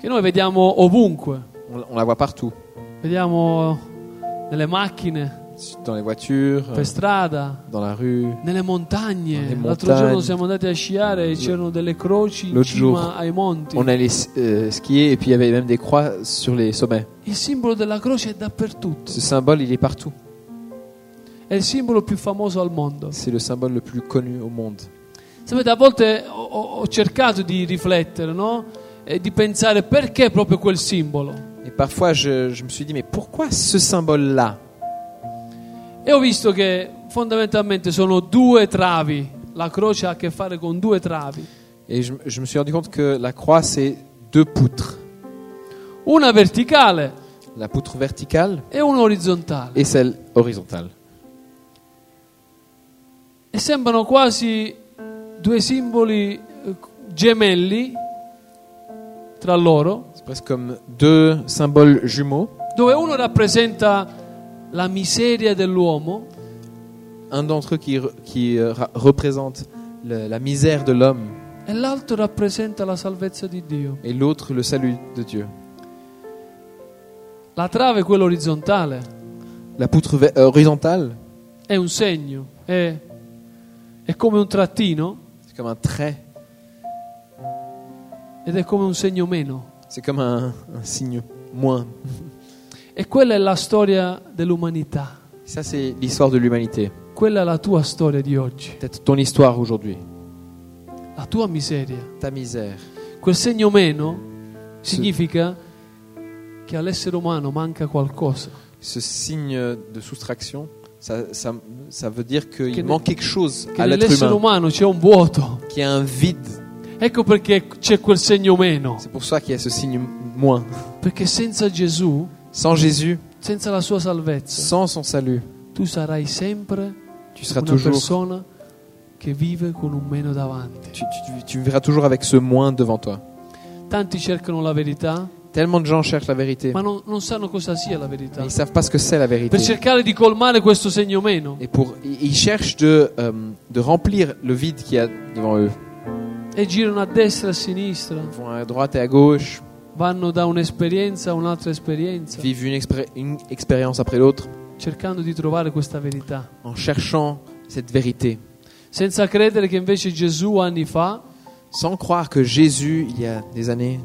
A: che noi vediamo ovunque,
B: On, on la voit partout.
A: vediamo nelle macchine,
B: Dans les voitures, euh,
A: per strada,
B: dans la rue.
A: nelle montagne. L'altro giorno siamo andati a sciare e c'erano delle croci in
B: L'autre
A: cima
B: jour,
A: ai monti.
B: On allait euh, skier et puis il y avait même des croix sur les sommets.
A: Il simbolo della croce è dappertutto.
B: Ce symbole, il est partout.
A: È il simbolo più famoso al mondo.
B: C'est le symbole le plus connu au monde.
A: Sapete, a volte ho, ho- ho cercato di riflettere, no? E di pensare perché proprio quel simbolo.
B: Et parfois, je, je me suis dit, mais pourquoi ce symbole-là?
A: E ho visto che fondamentalmente sono due travi. La croce ha a che fare con due travi.
B: Et je, je me suis rendu compte que la croix, c'est deux poutres.
A: Una verticale
B: La poutre verticale
A: e una orizzontale.
B: et celle horizontale.
A: E sembrano quasi due simboli eh, gemelli tra loro,
B: C'est presque comme deux symboles jumeaux.
A: dove uno rappresenta la miseria dell'uomo
B: Un d'entre eux qui, qui euh, représente le- la misère de l'homme
A: e l'altro rappresenta la salvezza di Dio.
B: et l'autre le salut de Dieu.
A: La trave, quella orizzontale,
B: La poutre ve- euh, horizontale,
A: è un segno, è, è come un trattino
B: c'est comme un trait,
A: ed è come un segno meno.
B: c'est comme un, un signe moins.
A: E quella è la storia dell'umanità.
B: Ça, c'est l'histoire de l'humanité.
A: Quella è la tua storia di oggi,
B: Peut-être ton histoire aujourd'hui,
A: la tua miseria.
B: ta misère.
A: Quel segno meno significa che all'essere umano manca qualcosa.
B: Ce signe de soustraction, ça, ça, ça veut dire
A: Che
B: qu'il
A: ne-
B: manque quelque chose
A: Che
B: à l'être
A: nell'essere
B: humain,
A: umano c'è un vuoto.
B: qu'il y a un vide.
A: Ecco perché c'è quel segno meno.
B: C'est pour ça qu'il y a ce signe moins.
A: Perché senza Gesù
B: Sans Jésus,
A: senza la sua salvezza,
B: sans son salut,
A: tu sarai sempre
B: tu seras
A: una
B: toujours,
A: persona che vive con un meno davanti.
B: tu, tu, tu vivras toujours avec ce moins devant toi.
A: Tanti cercano la verità,
B: Tellement de gens cherchent la vérité,
A: ma non, non sanno cosa sia la verità.
B: mais ils savent pas ce que c'est la vérité.
A: Per cercare di colmare questo segno meno.
B: Et pour, ils cherchent de, euh, de remplir le vide qu'il y a devant eux.
A: E girano a destra e a sinistra,
B: Ils vont à droite et à gauche,
A: vanno da un'esperienza a un'altra esperienza,
B: vivent une, expéri- une expérience après l'autre,
A: cercando di trovare questa verità.
B: en cherchant cette vérité,
A: Senza credere che invece Gesù anni fa
B: sans croire que Jésus, il y a des années,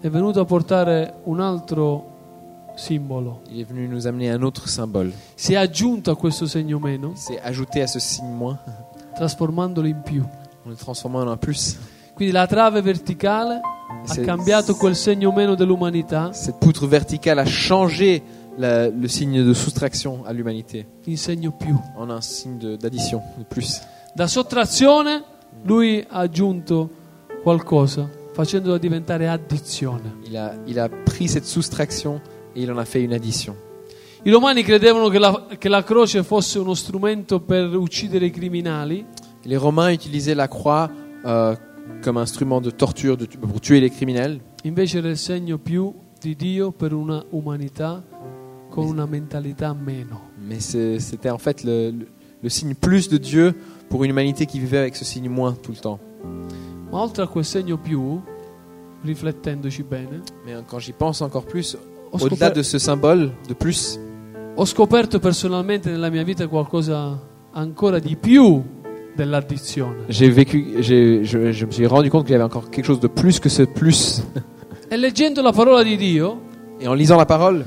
A: è venuto a portare un altro simbolo.
B: il est venu nous amener un autre symbole.
A: Si è aggiunto a questo segno meno,
B: Il s'est ajouté à ce signe moins,
A: trasformandolo in più.
B: en le transformant en un plus.
A: Quindi la trave verticale ha cambiato quel segno meno dell'umanità
B: Cette poutre verticale a changé la- le signe de soustraction à l'humanité
A: in segno più.
B: en un signe de- d'addition, de, plus.
A: Da sottrazione lui ha aggiunto qualcosa, facendola diventare addizione.
B: Il a, il a pris cette soustraction et il en a fait une addition.
A: I romani credevano che la, che la croce fosse uno strumento per uccidere i criminali,
B: Les Romains utilisaient la croix euh, comme instrument de torture de pour tuer les criminels,
A: invece era il segno più di Dio per una umanità con una mentalità meno.
B: mais c'est- c'était en fait le, le- le signe plus de Dieu pour une humanité qui vivait avec ce signe moins tout le temps.
A: Ma oltre a quel segno più, riflettendoci bene,
B: Mais quand j'y pense encore plus,
A: ho,
B: au-delà
A: scoper-
B: de ce symbole de plus,
A: ho scoperto personalmente nella mia vita qualcosa ancora di più dell'addizione.
B: j'ai vécu, j'ai- je, je me suis rendu compte qu'il y avait encore quelque chose de plus que ce plus.
A: E leggendo la parola di Dio,
B: Et en lisant la parole,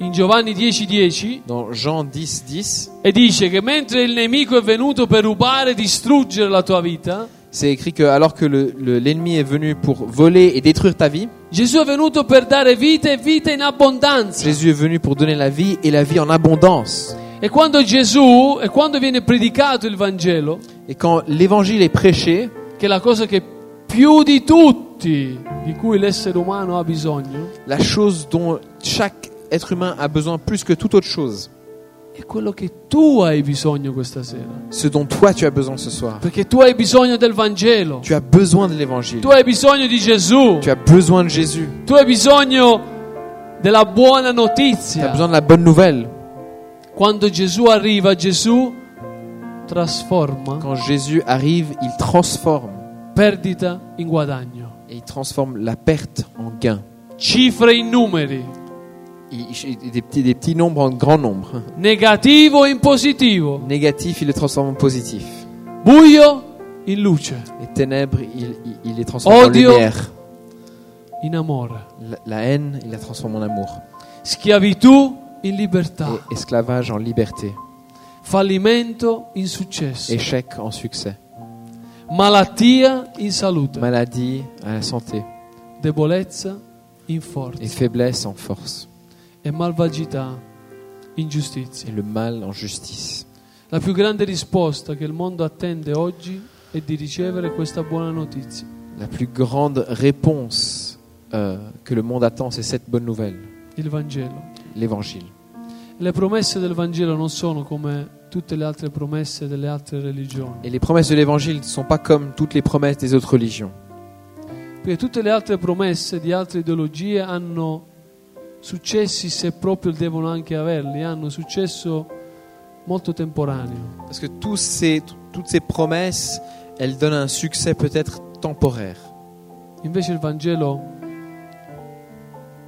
A: in Giovanni 10:10,
B: dans Jean 10, 10,
A: e dice che mentre il nemico è venuto per rubare e distruggere la tua vita,
B: c'est écrit que alors que le- le- l'ennemi est venu pour voler et détruire ta vie,
A: Gesù è venuto per dare vita e vita in abbondanza.
B: Jésus est venu pour donner la vie et la vie en abondance.
A: E quando Gesù, e quando viene predicato il Vangelo,
B: Et quand l'évangile est prêché,
A: che è la cosa che più di tutti, di cui l'essere umano ha bisogno,
B: la chose dont chaque être humain a besoin plus que toute autre chose,
A: è quello che tu hai bisogno questa sera.
B: ce dont toi tu as besoin ce soir.
A: Perché tu hai bisogno del Vangelo,
B: Tu as besoin de l'évangile.
A: tu hai bisogno di Gesù,
B: Tu as besoin de Jésus.
A: tu hai bisogno della buona
B: Tu as
A: notizia.
B: besoin de la bonne nouvelle.
A: Quando Gesù arriva, Gesù trasforma
B: Quand Jésus arrive, il transforme.
A: perdita in guadagno,
B: Et il transforme la perte en gain.
A: cifre in numeri,
B: Il- il- des, petits, des petits nombres en grands nombres.
A: negativo in positivo,
B: Négatif, il les transforme en positif.
A: buio in luce,
B: Les ténèbres, il, les transforme en lumière.
A: in amore,
B: La, la haine, il la transforme en amour.
A: schiavitù in libertà,
B: Et esclavage en liberté.
A: fallimento in successo,
B: Échec en succès.
A: malattia in salute,
B: Maladie à la santé.
A: debolezza in
B: Et
A: forza
B: faiblesse en force.
A: e malvagità in giustizia.
B: Et le mal en justice.
A: La più grande risposta che il mondo attende oggi è di ricevere questa buona notizia.
B: La plus grande réponse euh, que le monde attend, c'est cette bonne nouvelle,
A: il Vangelo.
B: L'évangile.
A: Le promesse del Vangelo non sono come tutte le altre promesse delle altre religioni,
B: Et les promesses de l'évangile ne sont pas comme toutes les promesses des autres religions.
A: perché tutte le altre promesse di altre ideologie hanno successi, se proprio devono anche averli, hanno successo molto temporaneo.
B: Parce que tous ces, toutes ces promesses, elles donnent un succès peut-être temporaire.
A: Invece il Vangelo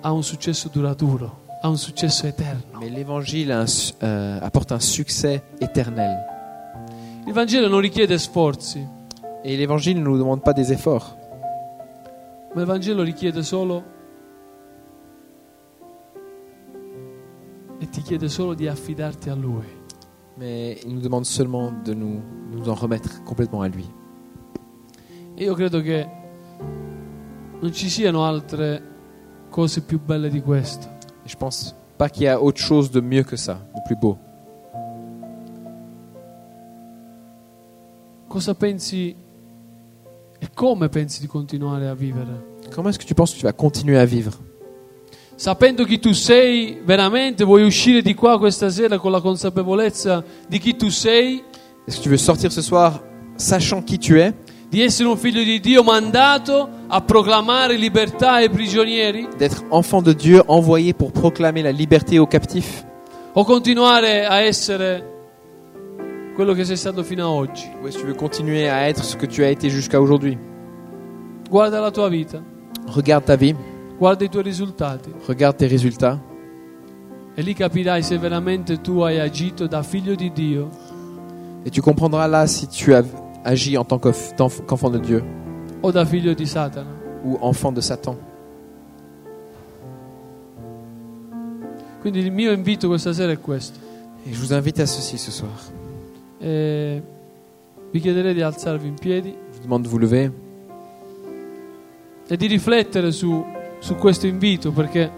A: ha un successo duraturo, ha un successo eterno.
B: Mais l'évangile un euh, apporte un succès éternel.
A: Il Vangelo non richiede sforzi,
B: Et l'évangile ne nous demande pas des efforts.
A: ma il Vangelo richiede solo e ti chiede solo di affidarti a Lui.
B: Mais il nous demande seulement de nous, nous en remettre complètement à lui.
A: E io credo che non ci siano altre cose più belle di questo.
B: Et je pense pas qu'il y a autre chose de mieux que ça, de plus beau.
A: Cosa pensi e come pensi di continuare a vivere?
B: Comment est-ce que tu penses que tu vas continuer à vivre?
A: Sapendo chi tu sei veramente, vuoi uscire di qua questa sera con la consapevolezza di chi tu sei,
B: Est-ce que tu veux sortir ce soir sachant qui tu es,
A: di essere un figlio di Dio mandato a proclamare libertà ai prigionieri,
B: d'être enfant de Dieu envoyé pour proclamer la liberté aux captifs?
A: O continuare a essere quello che sei stato fino ad oggi?
B: Ou est-ce que tu veux continuer à être ce que tu as été jusqu'à aujourd'hui?
A: Guarda la tua vita,
B: Regarde ta vie,
A: guarda i tuoi risultati.
B: Regarde tes résultats.
A: E lì capirai se veramente tu hai agito da figlio di Dio.
B: Et tu comprendras là si tu as agi en tant qu'enfant de Dieu
A: o da figlio di Satana.
B: ou enfant de Satan.
A: Quindi il mio invito questa sera è questo.
B: Et je vous invite à ceci ce soir.
A: E vi chiederei di alzarvi in piedi
B: Je vous demande de vous lever
A: e di riflettere su, su questo invito perché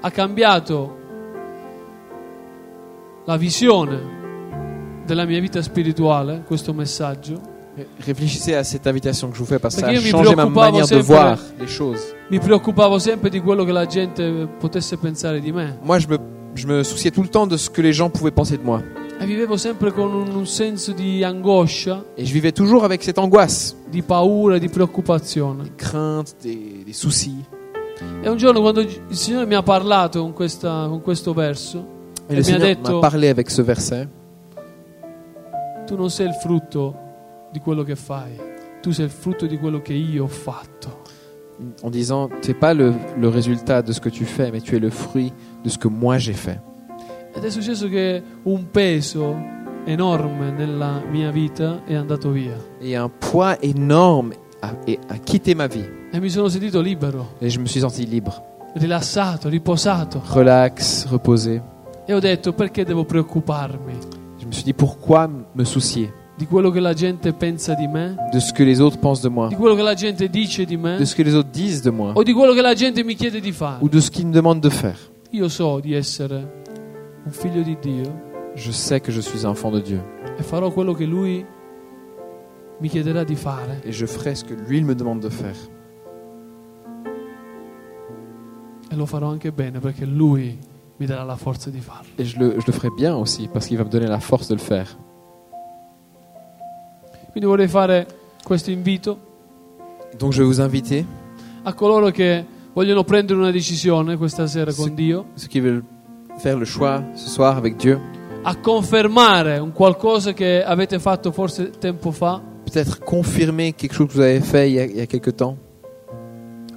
A: ha cambiato la visione della mia vita spirituale, questo messaggio.
B: Réfléchissez à cette invitation que je vous fais parce que ça a changé ma manière de voir les choses.
A: Mi preoccupavo sempre di quello che la gente potesse pensare di me
B: Moi, je me, je me souciais tout le temps de ce que les gens pouvaient penser de moi.
A: e vivevo sempre con un, un senso di angoscia,
B: Et je vivais toujours avec cette angoisse,
A: di paura, di preoccupazione.
B: des craintes, des, des soucis.
A: E un giorno quando il Signore mi ha parlato con, questa- con questo verso,
B: Et
A: E
B: le
A: mi ha
B: Seigneur
A: detto-
B: m'a parlé avec ce verset.
A: Tu non sei il frutto di quello che fai, tu sei il frutto di quello che io ho fatto.
B: en disant Tu n'es pas le, le résultat de ce que tu fais, mais tu es le fruit de ce que moi j'ai fait.
A: Ed è successo che un peso enorme nella mia vita è andato via
B: Et un poids énorme a, et a quitté ma vie.
A: e mi sono sentito libero,
B: Et je me suis senti libre,
A: rilassato, riposato
B: relax, reposé.
A: e ho detto perché devo preoccuparmi?
B: Me suis dit Pourquoi me soucier
A: di quello che la gente pensa di me,
B: de ce que les autres pensent de moi,
A: di quello che la gente dice di me.
B: De ce que les autres disent de moi,
A: o di quello che la gente mi chiede di fare.
B: ou de ce qu'ils me demandent de faire.
A: Io so di essere un figlio di Dio.
B: Je sais que je suis un enfant de Dieu.
A: E farò quello che Lui mi chiederà di fare.
B: et je ferai ce que lui il me demande de faire.
A: E lo farò anche bene perché Lui mi darà la forza di farlo.
B: Et je le, je le ferai bien aussi parce qu'il va me donner la force de le faire.
A: Quindi vorrei fare questo invito
B: Donc je vais vous inviter,
A: a coloro che vogliono prendere una decisione questa sera con Dio,
B: ceux qui veulent faire le choix ce soir avec Dieu,
A: a confermare un qualcosa che avete fatto forse tempo fa,
B: peut-être confirmer quelque chose que vous avez fait il y a, il y a quelque temps,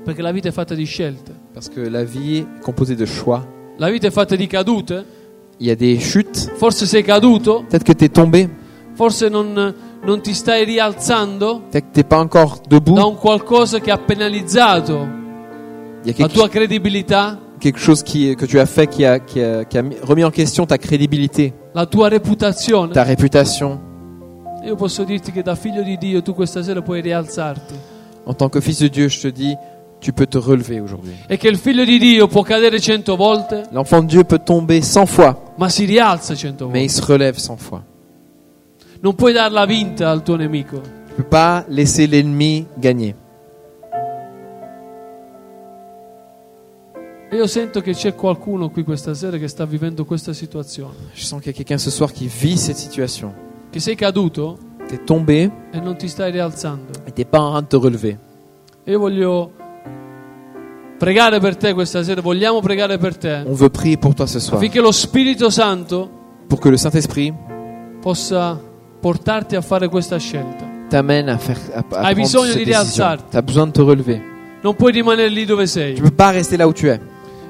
A: perché la vita è fatta di scelte.
B: parce que la vie est composée de choix.
A: La vita è fatta di cadute?
B: Il y a des chutes,
A: Forse sei caduto,
B: peut-être que tu es tombé,
A: forse non, non ti stai rialzando?
B: Peut-être que tu n'es pas encore
A: da
B: debout,
A: un qualcosa che ha penalizzato
B: il y a
A: la
B: quelque,
A: tua credibilità,
B: quelque chose qui, que tu as fait qui a, qui, a, qui a mis- remis en question ta crédibilité,
A: la tua reputazione?
B: ta réputation.
A: Io posso dirti che da figlio di Dio tu questa sera puoi rialzarti.
B: En tant que fils de Dieu, je te dis, tu peux te relever aujourd'hui.
A: e che il figlio di Dio può cadere cento volte,
B: L'enfant de Dieu peut tomber 100 fois,
A: ma si rialza cento
B: mais il se relève 100 fois.
A: Non puoi darla vinta al tuo nemico.
B: Tu peux pas laisser l'ennemi gagner.
A: E io sento che c'è qualcuno qui questa sera che sta vivendo questa situazione.
B: Je sens qu'il y a quelqu'un ce soir qui vit cette situation.
A: Che sei caduto
B: Tu es tombé
A: e non ti stai rialzando.
B: et pas en train de te relever.
A: E io voglio pregare per te questa sera, vogliamo pregare per te,
B: On veut prier pour toi ce soir.
A: affinché lo Spirito Santo
B: Pour que le Saint-Esprit
A: possa portarti a fare questa scelta.
B: t'amène à, faire, à, à prendre
A: bisogno
B: cette
A: di
B: décision.
A: rialzarti.
B: Tu as besoin de te relever.
A: Non puoi rimanere lì dove sei.
B: Tu ne peux pas rester là où tu es.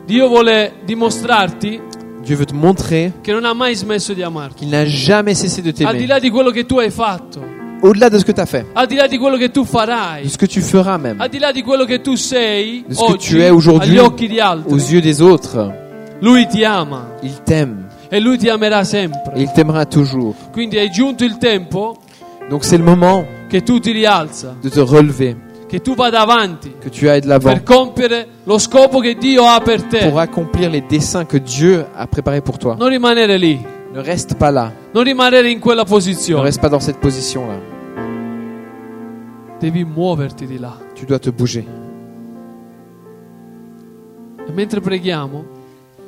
A: Dio vuole dimostrarti
B: Dieu veut te montrer
A: che non ha mai smesso di amarti.
B: qu'il n'a jamais cessé de
A: Al di
B: t'aimer.
A: là di quello che tu hai fatto,
B: Au-delà de ce que tu as fait,
A: al di là di quello che tu
B: de
A: farai,
B: ce que tu feras même,
A: al di là di quello che tu sei
B: De ce que tu es aujourd'hui aux yeux des autres,
A: Lui ti ama.
B: Il t'aime.
A: E lui ti amerà
B: et
A: sempre.
B: il t'aimera toujours.
A: Quindi è giunto il tempo
B: Donc c'est le moment
A: che tu ti rialza,
B: de te relever,
A: che tu vada avanti.
B: Que tu ailles de l'avant.
A: Per compiere lo scopo che Dio ha per te.
B: pour accomplir les desseins que Dieu a préparés pour toi.
A: Non rimanere lì,
B: Ne reste pas là,
A: non rimanere in quella
B: ne
A: posizione.
B: reste pas dans cette position-là.
A: Devi muoverti di là.
B: Tu dois te bouger.
A: E mentre preghiamo,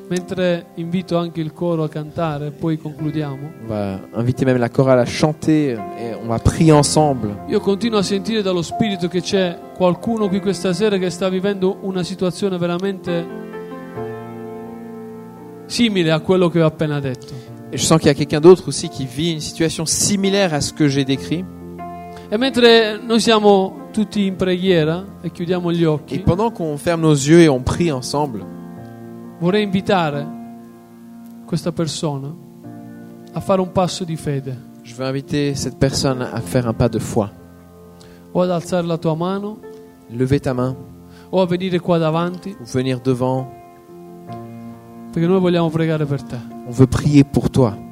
A: mentre invito anche il coro a cantare, poi concludiamo,
B: On va inviter même la chorale à chanter et on va prier ensemble.
A: io continuo a sentire dallo Spirito che c'è qualcuno qui questa sera che sta vivendo una situazione veramente simile a quello che ho appena detto.
B: Et je sens qu'il y a quelqu'un d'autre aussi qui vit une situation similaire à ce que j'ai décrit.
A: E mentre noi siamo tutti in preghiera e chiudiamo gli
B: Et
A: occhi,
B: pendant qu'on ferme nos yeux et on prie ensemble,
A: vorrei invitare questa persona a fare un passo di fede
B: je veux inviter cette personne à faire un pas de foi.
A: o ad alzare la tua mano
B: Levez ta main
A: o a venire qua davanti
B: ou venir devant.
A: perché noi vogliamo pregare per te.
B: On veut prier pour toi.